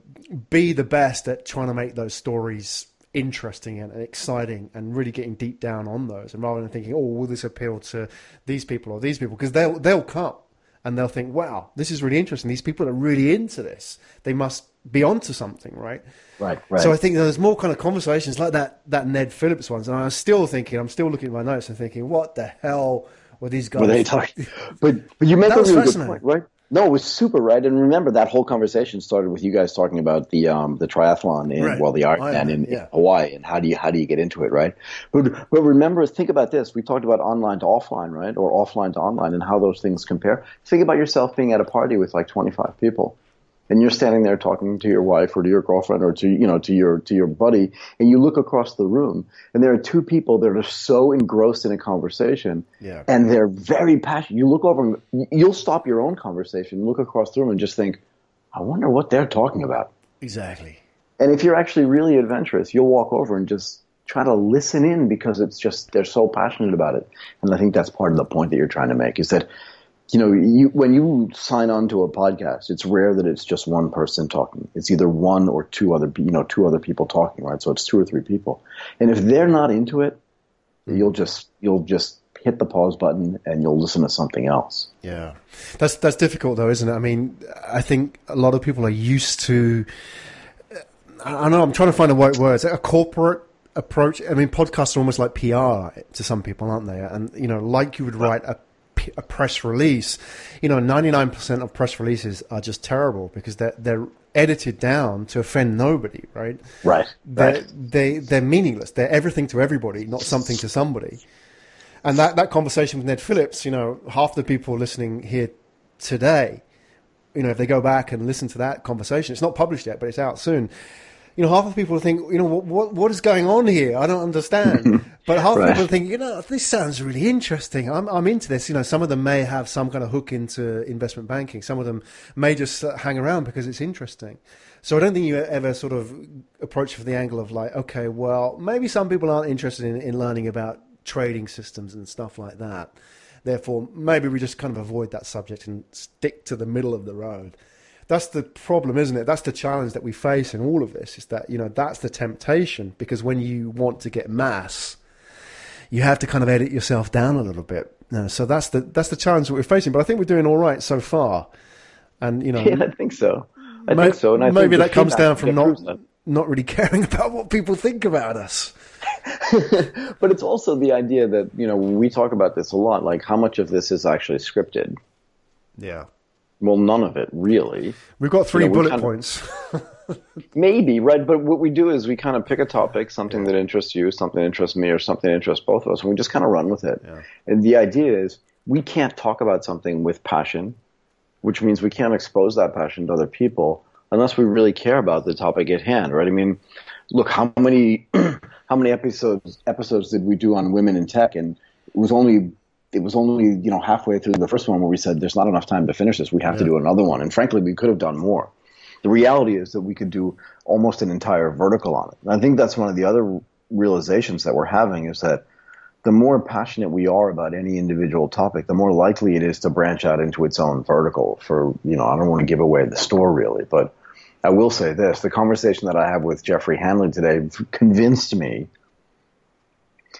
B: be the best at trying to make those stories interesting and, exciting and really getting deep down on those. And rather than thinking oh will this appeal to these people or these people? Because they'll they'll come and they'll think wow this is really interesting. These people are really into this. They must be onto something right?
C: Right right.
B: So i think there's more kind of conversations like that that ned phillips ones. And i'm still thinking i'm still looking at my notes and thinking what the hell were these guys
C: were they talking but but you make a really good point right no, it was super right. And remember that whole conversation started with you guys talking about the um, the triathlon in right. well the Ironman in, yeah. in, Hawaii and how do you how do you get into it, right? But but remember, think about this. We talked about online to offline, right, or offline to online, and how those things compare. Think about yourself being at a party with like twenty five people and you're standing there talking to your wife or to your girlfriend or to you know to your to your buddy and you look across the room and there are two people that are so engrossed in a conversation
B: yeah.
C: and they're very passionate. You look over and you'll stop your own conversation look across the room and just think i wonder what they're talking about.
B: Exactly.
C: And if you're actually really adventurous you'll walk over and just try to listen in because it's just they're so passionate about it. And i think that's part of the point that you're trying to make is that you know, you, when you sign on to a podcast, it's rare that it's just one person talking. It's either one or two other, you know, two other people talking, right? So it's two or three people. And if they're not into it, you'll just, you'll just hit the pause button and you'll listen to something else.
B: Yeah. That's, that's difficult though, isn't it? I mean, I think a lot of people are used to, I know I'm trying to find the right words, a corporate approach. I mean, podcasts are almost like PR to some people, aren't they? And, you know, like you would write a a press release, you know, 99% of press releases are just terrible because they're, they're edited down to offend nobody, right?
C: Right.
B: They're,
C: right.
B: They, they're meaningless. They're everything to everybody, not something to somebody. And that, that conversation with Ned Phillips, you know, half the people listening here today, you know, if they go back and listen to that conversation, it's not published yet, but it's out soon you know, half of people think, you know, what what, what is going on here? I don't understand. but half right. of people think, you know, this sounds really interesting. I'm I'm into this. You know, some of them may have some kind of hook into investment banking. Some of them may just uh, hang around because it's interesting. So I don't think you ever sort of approach from the angle of like, okay, well, maybe some people aren't interested in, in learning about trading systems and stuff like that. Therefore, maybe we just kind of avoid that subject and stick to the middle of the road that's the problem, isn't it? That's the challenge that we face in all of this. Is that you know that's the temptation because when you want to get mass, you have to kind of edit yourself down a little bit. You know, so that's the that's the challenge that we're facing. But I think we're doing all right so far. And you know,
C: yeah, I think so. I may, think so. And I
B: maybe that comes down from not not really caring about what people think about us.
C: but it's also the idea that you know we talk about this a lot. Like how much of this is actually scripted?
B: Yeah.
C: Well, none of it really.
B: We've got three you know, bullet kind of, points.
C: maybe right, but what we do is we kind of pick a topic, something that interests you, something that interests me, or something that interests both of us, and we just kind of run with it. Yeah. And the idea is we can't talk about something with passion, which means we can't expose that passion to other people unless we really care about the topic at hand, right? I mean, look how many how many episodes episodes did we do on women in tech, and it was only it was only you know halfway through the first one where we said there's not enough time to finish this. We have yeah. to do another one, and frankly, we could have done more. The reality is that we could do almost an entire vertical on it. And I think that's one of the other realizations that we're having is that the more passionate we are about any individual topic, the more likely it is to branch out into its own vertical. For you know, I don't want to give away the store really, but I will say this: the conversation that I have with Jeffrey Hanley today convinced me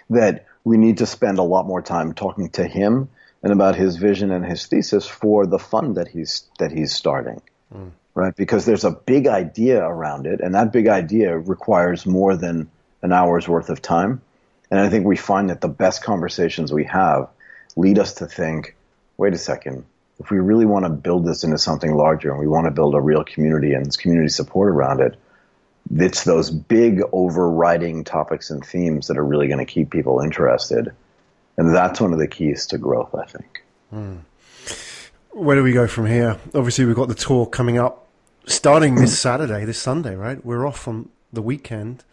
C: that we need to spend a lot more time talking to him and about his vision and his thesis for the fund that he's that he's starting. Mm. Right? Because there's a big idea around it and that big idea requires more than an hour's worth of time. And I think we find that the best conversations we have lead us to think, wait a second, if we really want to build this into something larger and we want to build a real community and community support around it, it's those big overriding topics and themes that are really going to keep people interested. And that's one of the keys to growth, I think.
B: Hmm. Where do we go from here? Obviously, we've got the tour coming up starting this Saturday, this Sunday, right? We're off on the weekend.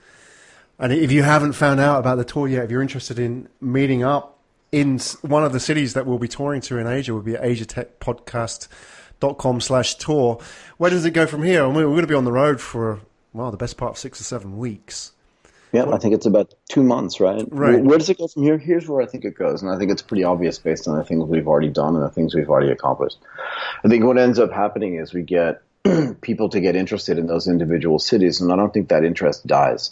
B: And if you haven't found out about the tour yet, if you're interested in meeting up in one of the cities that we'll be touring to in Asia, will be at asiatechpodcast.com slash tour. Where does it go from here? we're going to be on the road for, well, the best part of six or seven weeks.
C: Yeah, I think it's about two months, right?
B: Right.
C: Where does it go from here? Here's where I think it goes, and I think it's pretty obvious based on the things we've already done and the things we've already accomplished. I think what ends up happening is we get people to get interested in those individual cities, and I don't think that interest dies.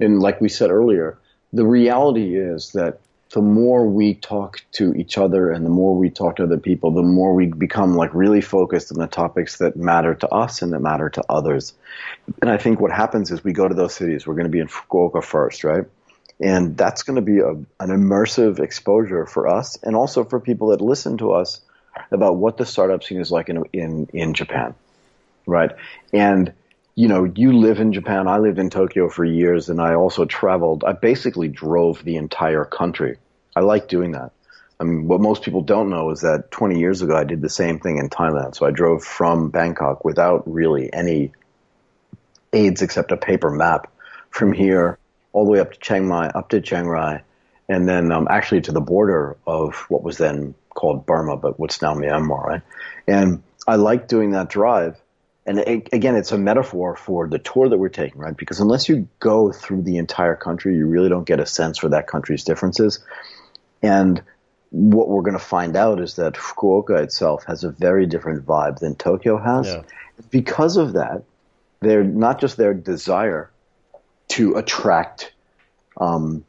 C: And like we said earlier, the reality is that the more we talk to each other and the more we talk to other people, the more we become like really focused on the topics that matter to us and that matter to others. And I think what happens is we go to those cities. We're going to be in Fukuoka first, right? And that's going to be a, an immersive exposure for us and also for people that listen to us about what the startup scene is like in, in, in Japan, right? And you know, you live in Japan. I lived in Tokyo for years and I also traveled. I basically drove the entire country. I like doing that. I mean, what most people don't know is that 20 years ago, I did the same thing in Thailand. So I drove from Bangkok without really any aids except a paper map from here all the way up to Chiang Mai, up to Chiang Rai, and then um, actually to the border of what was then called Burma, but what's now Myanmar, right? And I like doing that drive and it, again, it's a metaphor for the tour that we're taking, right? Because unless you go through the entire country, you really don't get a sense for that country's differences. And what we're going to find out is that Fukuoka itself has a very different vibe than Tokyo has.
B: Yeah.
C: Because of that, they're not just their desire to attract um,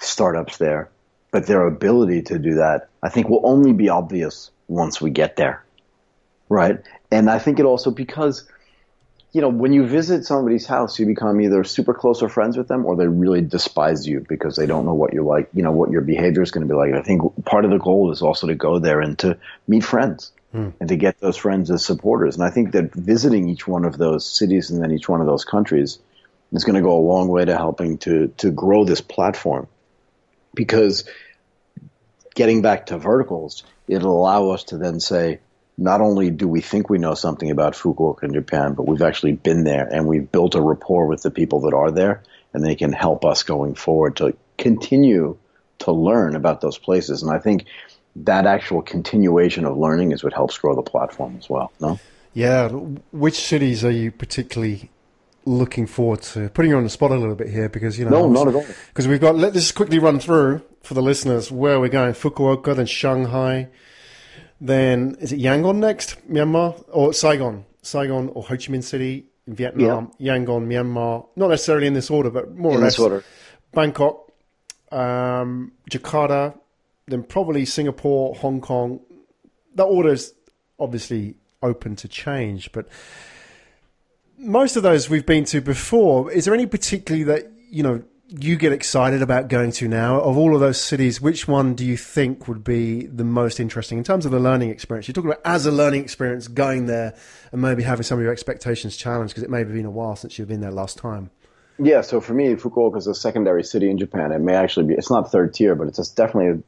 C: startups there, but their ability to do that, I think, will only be obvious once we get there right? And I think it also because, you know, when you visit somebody's house, you become either super close or friends with them, or they really despise you because they don't know what you're like, you know, what your behavior is going to be like. I think part of the goal is also to go there and to meet friends
B: hmm.
C: and to get those friends as supporters. And I think that visiting each one of those cities and then each one of those countries is going to go a long way to helping to to grow this platform because getting back to verticals, it'll allow us to then say, not only do we think we know something about Fukuoka in Japan, but we've actually been there and we've built a rapport with the people that are there, and they can help us going forward to continue to learn about those places. And I think that actual continuation of learning is what helps grow the platform as well. No.
B: Yeah. Which cities are you particularly looking forward to? Putting you on the spot a little bit here because you know.
C: No, not at all.
B: Because we've got. Let this quickly run through for the listeners where we're going: Fukuoka, then Shanghai, then is it Yangon next? Myanmar or Saigon? Saigon or Ho Chi Minh City in Vietnam? Yeah. Yangon, Myanmar. Not necessarily in this order, but more
C: in
B: or less.
C: Order.
B: Bangkok, um, Jakarta, then probably Singapore, Hong Kong. That order is obviously open to change, but most of those we've been to before. Is there any particularly that you know you get excited about going to now? Of all of those cities, which one do you think would be the most interesting in terms of the learning experience? You're talking about as a learning experience going there and maybe having some of your expectations challenged because it may have been a while since you've been there last time.
C: Yeah, so for me, Fukuoka is a secondary city in Japan. It may actually be, it's not third tier, but it's definitely,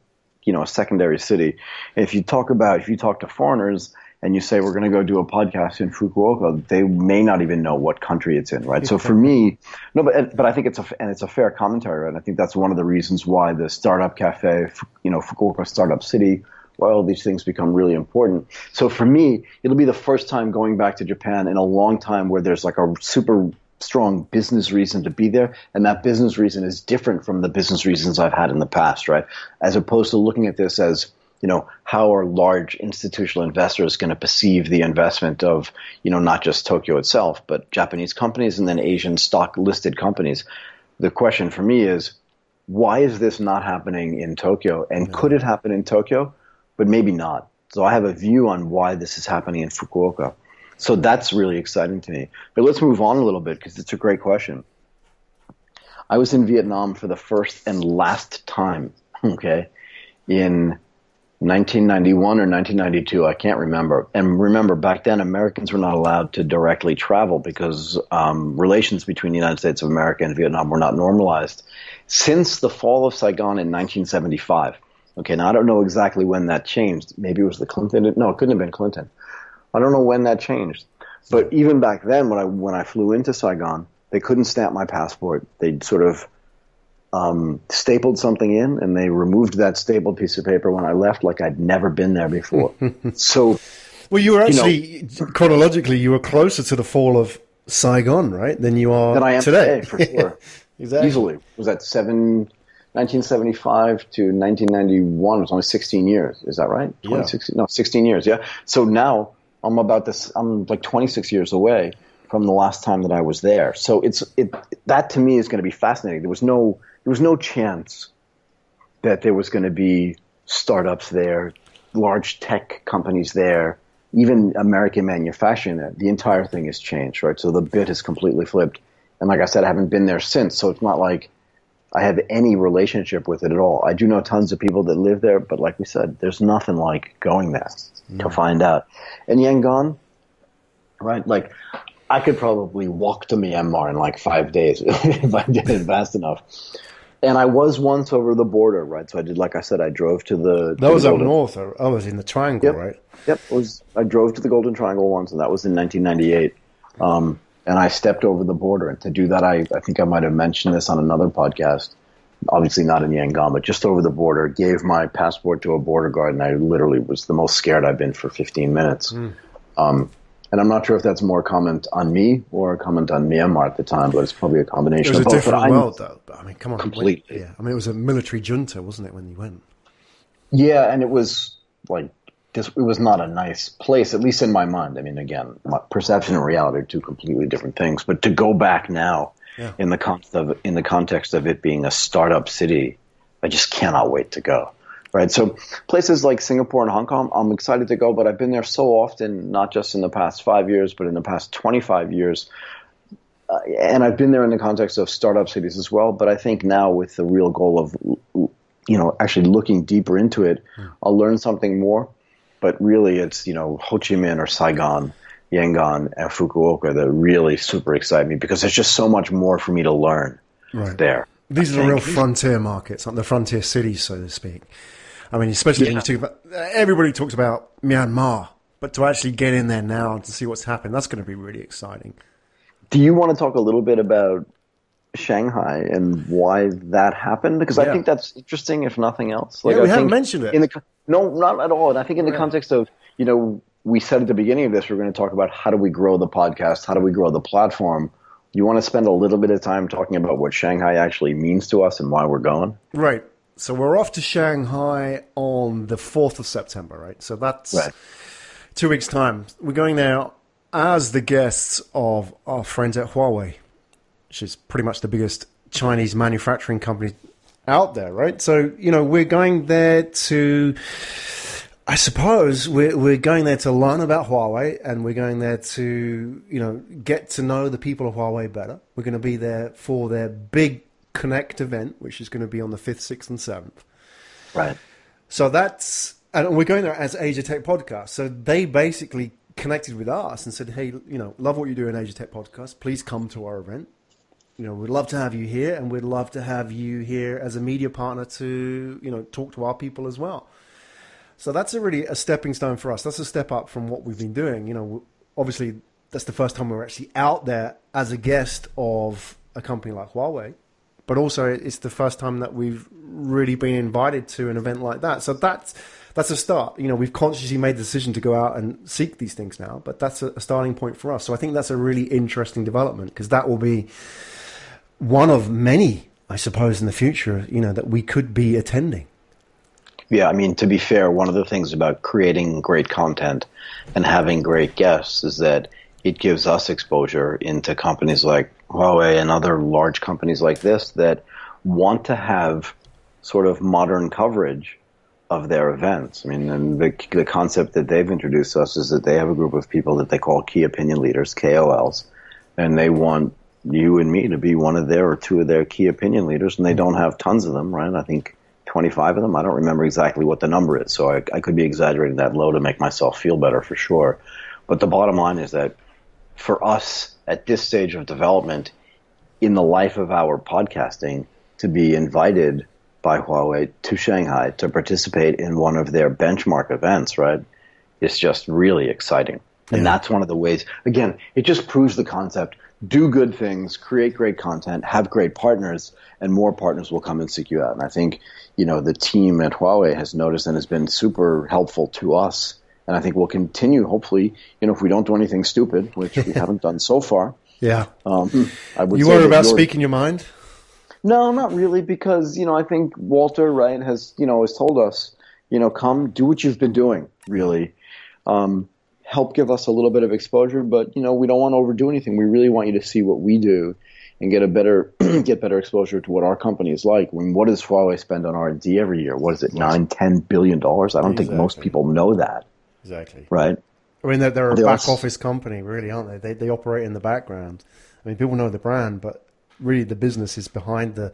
C: you know, a secondary city. If you talk about, if you talk to foreigners, and you say we're going to go do a podcast in Fukuoka, they may not even know what country it's in, right? so for me, no, but but I think it's a and it's a fair commentary, right? I think that's one of the reasons why the startup cafe, you know, Fukuoka Startup City, why all these things become really important. So for me, it'll be the first time going back to Japan in a long time where there's like a super strong business reason to be there, and that business reason is different from the business reasons I've had in the past, right? As opposed to looking at this as you know, how are large institutional investors going to perceive the investment of, you know, not just Tokyo itself, but Japanese companies and then Asian stock listed companies? The question for me is, why is this not happening in Tokyo? And could it happen in Tokyo? But maybe not. So I have a view on why this is happening in Fukuoka. So that's really exciting to me. But let's move on a little bit because it's a great question. I was in Vietnam for the first and last time, okay, in 1991 or 1992, I can't remember. And remember, back then, Americans were not allowed to directly travel because um, relations between the United States of America and Vietnam were not normalized since the fall of Saigon in 1975. Okay, now I don't know exactly when that changed. Maybe it was the Clinton. No, it couldn't have been Clinton. I don't know when that changed. But even back then, when I when I flew into Saigon, they couldn't stamp my passport. They'd sort of um, stapled something in, and they removed that stapled piece of paper when I left, like I'd never been there before. so,
B: Well, you were
C: You know-
B: actually chronologically, you were closer to the fall of Saigon, right, than you are
C: than I am
B: today.
C: today, for sure.
B: exactly.
C: Easily. Was that seven, 1975 to 1991? It was only 16 years. Is that right? 26, No, 16 years. Yeah. So now I'm about this. I'm like 26 years away from the last time that I was there. So it's it that to me is going to be fascinating. There was no there was no chance that there was going to be startups there, large tech companies there, even American manufacturing there. The entire thing has changed, right? So the bit has completely flipped. And like I said, I haven't been there since, so it's not like I have any relationship with it at all. I do know tons of people that live there, but like we said, there's nothing like going there to mm. find out. And Yangon, right? Like, I could probably walk to Myanmar in like five days if I did it fast enough. And I was once over the border, right? So I did, like I said, I drove to the. to
B: That was
C: the
B: up north. or- I was in the triangle,
C: Yep.
B: right?
C: Yep, it was. I drove to the Golden Triangle once, and that was in 1998. Um, and I stepped over the border, and to do that, I, I think I might have mentioned this on another podcast. Obviously, not in Yangon, but just over the border. Gave my passport to a border guard, and I literally was the most scared I've been for 15 minutes. Um, and I'm not sure if that's more a comment on me or a comment on Myanmar at the time, but it's probably a combination.
B: It was a
C: both.
B: Different world, though. But, I mean, come on.
C: Completely.
B: Yeah. I mean, it was a military junta, wasn't it, when you went?
C: Yeah, and it was like this. It was not a nice place, at least in my mind. I mean, again, my perception and reality are two completely different things. But to go back now,
B: Yeah.
C: in the context of in the context of it being a startup city, I just cannot wait to go. Right, so places like Singapore and Hong Kong, I'm excited to go, but I've been there so often, not just in the past five years, but in the past 25 years. Uh, and I've been there in the context of startup cities as well. But I think now with the real goal of, you know, actually looking deeper into it, I'll learn something more. But really, it's you know Ho Chi Minh or Saigon, Yangon, and Fukuoka that really super excite me because there's just so much more for me to learn
B: Right.
C: there.
B: These are the real frontier markets, like the frontier cities, so to speak. I mean, especially when you talk about everybody talks about Myanmar, but to actually get in there now and to see what's happened, that's going to be really exciting.
C: Do you want to talk a little bit about Shanghai and why that happened? Because
B: Yeah.
C: I think that's interesting, if nothing else.
B: Yeah,
C: I
B: we haven't mentioned it.
C: In the, no, not at all. And I think in the context of, you know, we said at the beginning of this, we're going to talk about how do we grow the podcast? How do we grow the platform? You want to spend a little bit of time talking about what Shanghai actually means to us and why we're going?
B: Right. So we're off to Shanghai on the 4th of September, right? So that's
C: Right.
B: two weeks' time. We're going there as the guests of our friends at Huawei, which is pretty much the biggest Chinese manufacturing company out there, right? So, you know, we're going there to, I suppose, we're, we're going there to learn about Huawei and we're going there to, you know, get to know the people of Huawei better. We're going to be there for their big Connect event, which is going to be on the 5th, 6th, and 7th.
C: Right.
B: So that's and we're going there as Asia Tech Podcast. So they basically connected with us and said, "Hey, you know, love what you do in Asia Tech Podcast. Please come to our event. You know, we'd love to have you here, and we'd love to have you here as a media partner to you know talk to our people as well." So that's a really a stepping stone for us. That's a step up from what we've been doing. You know, obviously that's the first time we're actually out there as a guest of a company like Huawei but also it's the first time that we've really been invited to an event like that. So that's that's a start. You know, we've consciously made the decision to go out and seek these things now, but that's a, a starting point for us. So I think that's a really interesting development because that will be one of many, I suppose, in the future. You know, that we could be attending.
C: Yeah, I mean, to be fair, one of the things about creating great content and having great guests is that it gives us exposure into companies like Huawei and other large companies like this that want to have sort of modern coverage of their events. I mean, the, the concept that they've introduced us is that they have a group of people that they call key opinion leaders, KOLs, and they want you and me to be one of their or two of their key opinion leaders, and they don't have tons of them, right? I think 25 of them. I don't remember exactly what the number is, so I, I could be exaggerating that low to make myself feel better for sure. But the bottom line is that for us at this stage of development in the life of our podcasting to be invited by Huawei to Shanghai to participate in one of their benchmark events, right, is just really exciting. And
B: Yeah.
C: that's one of the ways. Again, it just proves the concept. Do good things, create great content, have great partners, and more partners will come and seek you out. And I think, you know, the team at Huawei has noticed and has been super helpful to us. And I think we'll continue, hopefully, you know, if we don't do anything stupid, which we haven't done so far.
B: Yeah.
C: Um, I would
B: You worry about speaking your mind?
C: no, not really, because you know I think Walter right has you know has told us you know come do what you've been doing really, um, help give us a little bit of exposure, but you know we don't want to overdo anything. We really want you to see what we do and get a better get better exposure to what our company is like. When what does Huawei spend on R and D every year? What is it nine ten billion dollars? I don't think most people know that,
B: Exactly.
C: right?
B: I mean, they're, they're a
C: They
B: back
C: also-
B: office company, really, aren't they? they? They operate in the background. I mean, people know the brand, but really the business is behind the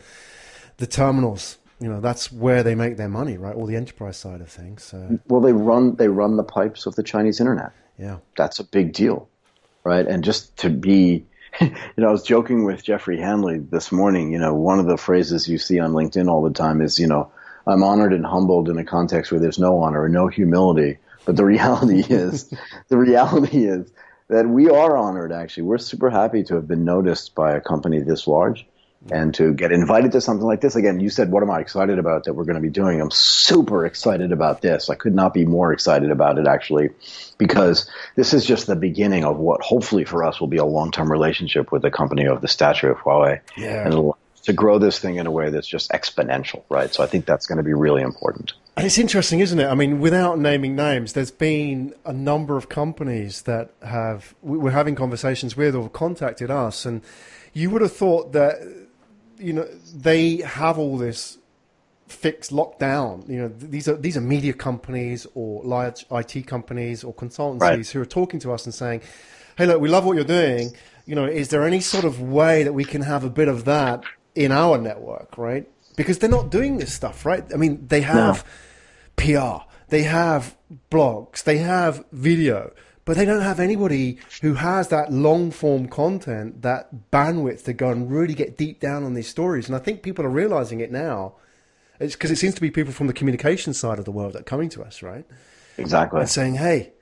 B: the terminals. You know, that's where they make their money, right? All the enterprise side of things. So,
C: Well, they run they run the pipes of the Chinese internet.
B: yeah.
C: that's a big deal, right? And just to be, you know, I was joking with Jeffrey Hanley this morning. You know, one of the phrases you see on LinkedIn all the time is, you know, I'm honored and humbled in a context where there's no honor or no humility. But the reality is, the reality is that we are honored. Actually, we're super happy to have been noticed by a company this large. And to get invited to something like this again, you said, "What am I excited about that we're going to be doing?" I'm super excited about this. I could not be more excited about it actually, because this is just the beginning of what hopefully for us will be a long-term relationship with a company of the stature of Huawei,
B: Yeah.
C: and to grow this thing in a way that's just exponential, right? So I think that's going to be really important.
B: And it's interesting, isn't it? I mean, without naming names, there's been a number of companies that have we- we're having conversations with or contacted us, and you would have thought that you know they have all this fixed lockdown. You know, these are these are media companies or large IT companies or consultancies
C: Right.
B: who are talking to us and saying, "Hey, look, we love what you're doing. You know, is there any sort of way that we can have a bit of that in our network, right? Because they're not doing this stuff, right? I mean, they have PR, they have blogs, they have video, but they don't have anybody who has that long form content, that bandwidth to go and really get deep down on these stories. And I think people are realizing it now. It's because it seems to be people from the communication side of the world that are coming to us, right?
C: Exactly.
B: and saying, hey,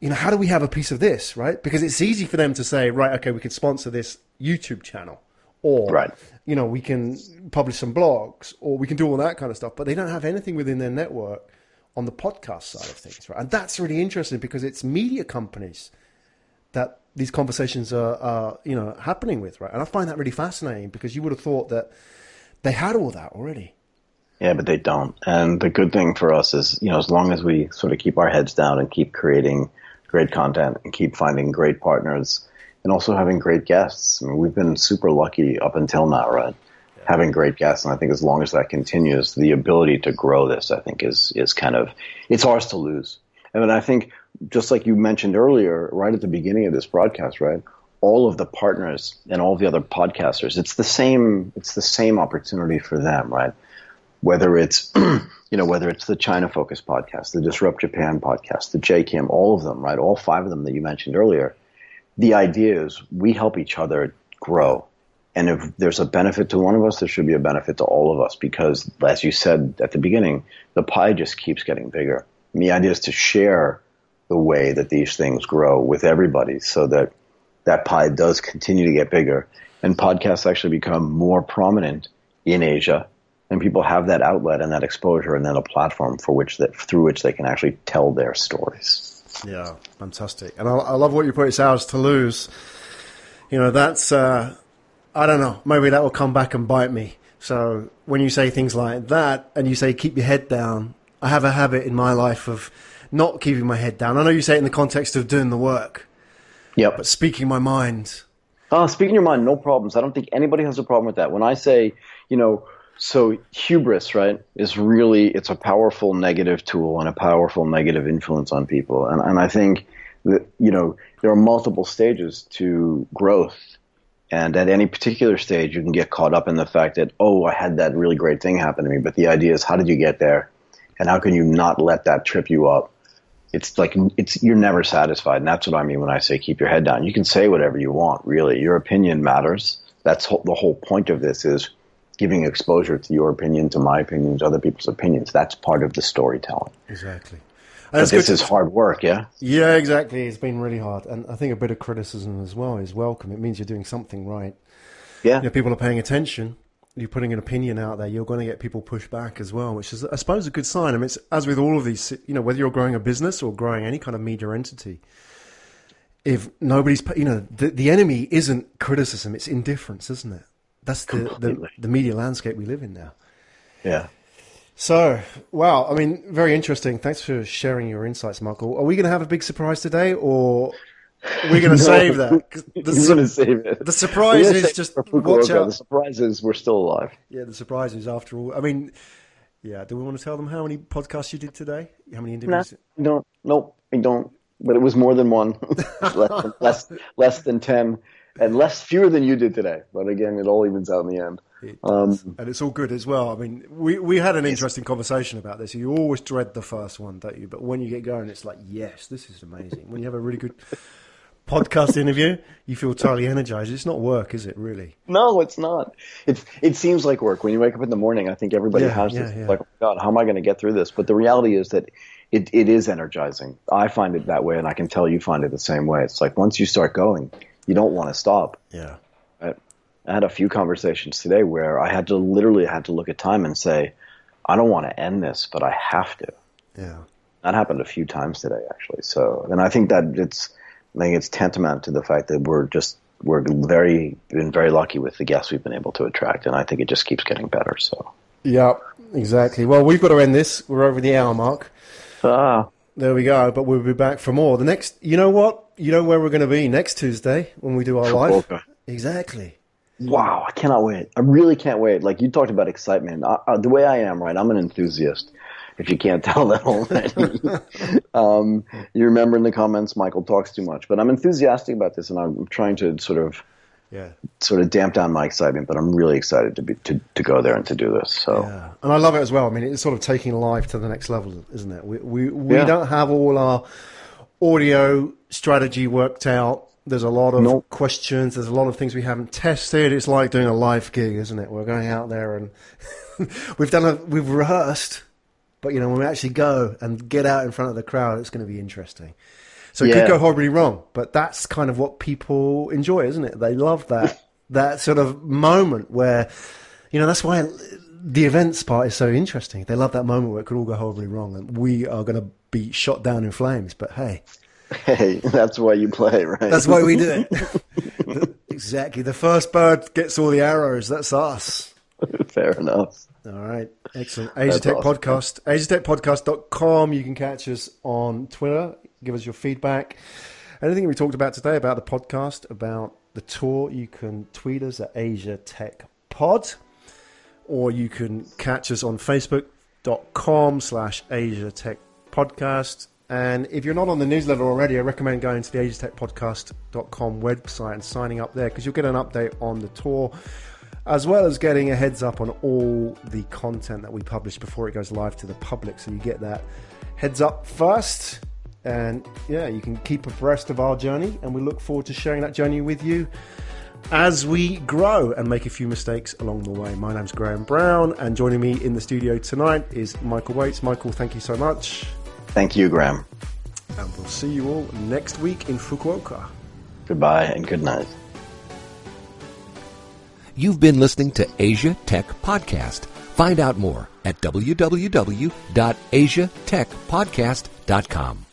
B: you know, how do we have a piece of this, right? Because it's easy for them to say, right, okay, we could sponsor this YouTube channel, or
C: Right.
B: you know, we can publish some blogs, or we can do all that kind of stuff. But they don't have anything within their network on the podcast side of things, right? And that's really interesting because it's media companies that these conversations are, are you know, happening with, right? And I find that really fascinating because you would have thought that they had all that already.
C: Yeah, but they don't. And the good thing for us is, you know, as long as we sort of keep our heads down and keep creating great content and keep finding great partners and also having great guests. I mean, we've been super lucky up until now, right? Having great guests. And I think as long as that continues, the ability to grow this, I think is, is kind of, it's ours to lose. And I think, just like you mentioned earlier, right at the beginning of this broadcast, right? All of the partners and all the other podcasters, it's the same, it's the same opportunity for them, right? whether it's you know whether it's the China Focus podcast, the Disrupt Japan podcast, the JCAM, all of them, right? All five of them that you mentioned earlier. The idea is we help each other grow. And if there's a benefit to one of us, there should be a benefit to all of us because, as you said at the beginning, the pie just keeps getting bigger. And the idea is to share the way that these things grow with everybody so that that pie does continue to get bigger and podcasts actually become more prominent in Asia and people have that outlet and that exposure and then a platform for which that through which they can actually tell their stories.
B: Yeah, fantastic. And I, I love what you put. It's ours to lose. You know, that's, uh, I don't know, maybe that will come back and bite me. So when you say things like that and you say keep your head down, I have a habit in my life of not keeping my head down. I know you say it in the context of doing the work,
C: Yep.
B: but speaking my mind.
C: Uh, speaking your mind, no problems. I don't think anybody has a problem with that. When I say, you know, so hubris, right, is really it's a powerful negative tool and a powerful negative influence on people. And and I think that you know there are multiple stages to growth, and at any particular stage, you can get caught up in the fact that oh, I had that really great thing happen to me. But the idea is, how did you get there, and how can you not let that trip you up? It's like it's you're never satisfied, and that's what I mean when I say keep your head down. You can say whatever you want, really. Your opinion matters. That's the whole point of this is giving exposure to your opinion, to my opinions, other people's opinions. That's part of the storytelling.
B: Exactly. And
C: this is hard work, yeah.
B: Yeah, exactly. It's been really hard, and I think a bit of criticism as well is welcome. It means you're doing something right.
C: Yeah,
B: You know, people are paying attention. You're putting an opinion out there. You're going to get people pushed back as well, which is, I suppose, a good sign. I mean, it's, as with all of these, you know, whether you're growing a business or growing any kind of media entity, if nobody's, you know, the, the enemy isn't criticism; it's indifference, isn't it? That's the, the the media landscape we live in now.
C: yeah.
B: So, wow, I mean, very interesting. Thanks for sharing your insights, Michael. Are we going to have a big surprise today, or are we going to save that? The,
C: We're
B: su-
C: gonna save it.
B: the surprise is just watch out.
C: The surprise is we're still alive.
B: Yeah, the surprise is after all. I mean, yeah. Do we want to tell them how many podcasts you did today? How many interviews?
C: I don't. Nope, I don't. But it was more than one. less, than, less, less than ten, and less fewer than you did today. But again, it all evens out in the end.
B: It
C: Um,
B: and it's all good as well. I mean, we we had an interesting conversation about this. You always dread the first one, don't you? But when you get going, it's like, yes, this is amazing. When you have a really good podcast interview, you feel totally energized. It's not work, is it? Really?
C: No, it's not. It it seems like work when you wake up in the morning. I think everybody
B: Yeah,
C: has
B: yeah,
C: this.
B: yeah.
C: Like, oh God, how am I going to get through this? But the reality is that it, it is energizing. I find it that way, and I can tell you find it the same way. It's like once you start going, you don't want to stop.
B: Yeah.
C: Right? I had a few conversations today where I had to literally had to look at time and say, I don't want to end this, but I have to.
B: Yeah.
C: That happened a few times today, actually. So, and I think that it's, I think it's tantamount to the fact that we're just we're very been very lucky with the guests we've been able to attract, and I think it just keeps getting better. So,
B: Yeah. Exactly. Well, we've got to end this. We're over the hour mark.
C: ah,
B: There we go. But we'll be back for more. The next, you know what? You know where we're going to be next Tuesday when we do our live. Exactly.
C: wow, I cannot wait. I really can't wait. Like you talked about excitement. I, uh, the way I am, right? I'm an enthusiast. If you can't tell that already, um, you remember in the comments, Michael talks too much, but I'm enthusiastic about this, and I'm trying to sort of
B: Yeah.
C: sort of damp down my excitement. But I'm really excited to be to, to go there and to do this. So.
B: Yeah, and I love it as well. I mean, it's sort of taking life to the next level, isn't it? We we, we
C: Yeah.
B: don't have all our audio strategy worked out. There's a lot of
C: Nope.
B: questions. There's a lot of things we haven't tested. It's like doing a live gig, isn't it? We're going out there and we've done a we've rehearsed, but you know when we actually go and get out in front of the crowd, it's going to be interesting. So it
C: Yeah.
B: could go horribly wrong, but that's kind of what people enjoy, isn't it? They love that that sort of moment where, you know, that's why the events part is so interesting. They love that moment where it could all go horribly wrong, and we are going to be shot down in flames. But hey,
C: Hey, that's why you play, right?
B: that's why we do it. Exactly. The first bird gets all the arrows. That's us.
C: Fair enough.
B: All right. Excellent. Asia Tech
C: awesome.
B: Podcast. AsiaTechPodcast.com. You can catch us on Twitter. Give us your feedback. Anything we talked about today about the podcast, about the tour, you can tweet us at Asia Tech Pod, or you can catch us on Facebook.com slash Asia Tech Podcast. And if you're not on the newsletter already, I recommend going to the AsiaTechPodcast.com website and signing up there because you'll get an update on the tour as well as getting a heads up on all the content that we publish before it goes live to the public. So you get that heads up first. And yeah, you can keep abreast of our journey. And we look forward to sharing that journey with you as we grow and make a few mistakes along the way. My name's Graham Brown, and joining me in the studio tonight is Michael Waitze. Michael, thank you so much.
C: Thank you, Graham.
B: And we'll see you all next week in Fukuoka.
C: Goodbye and good night.
A: You've been listening to Asia Tech Podcast. Find out more at www.asiatechpodcast.com.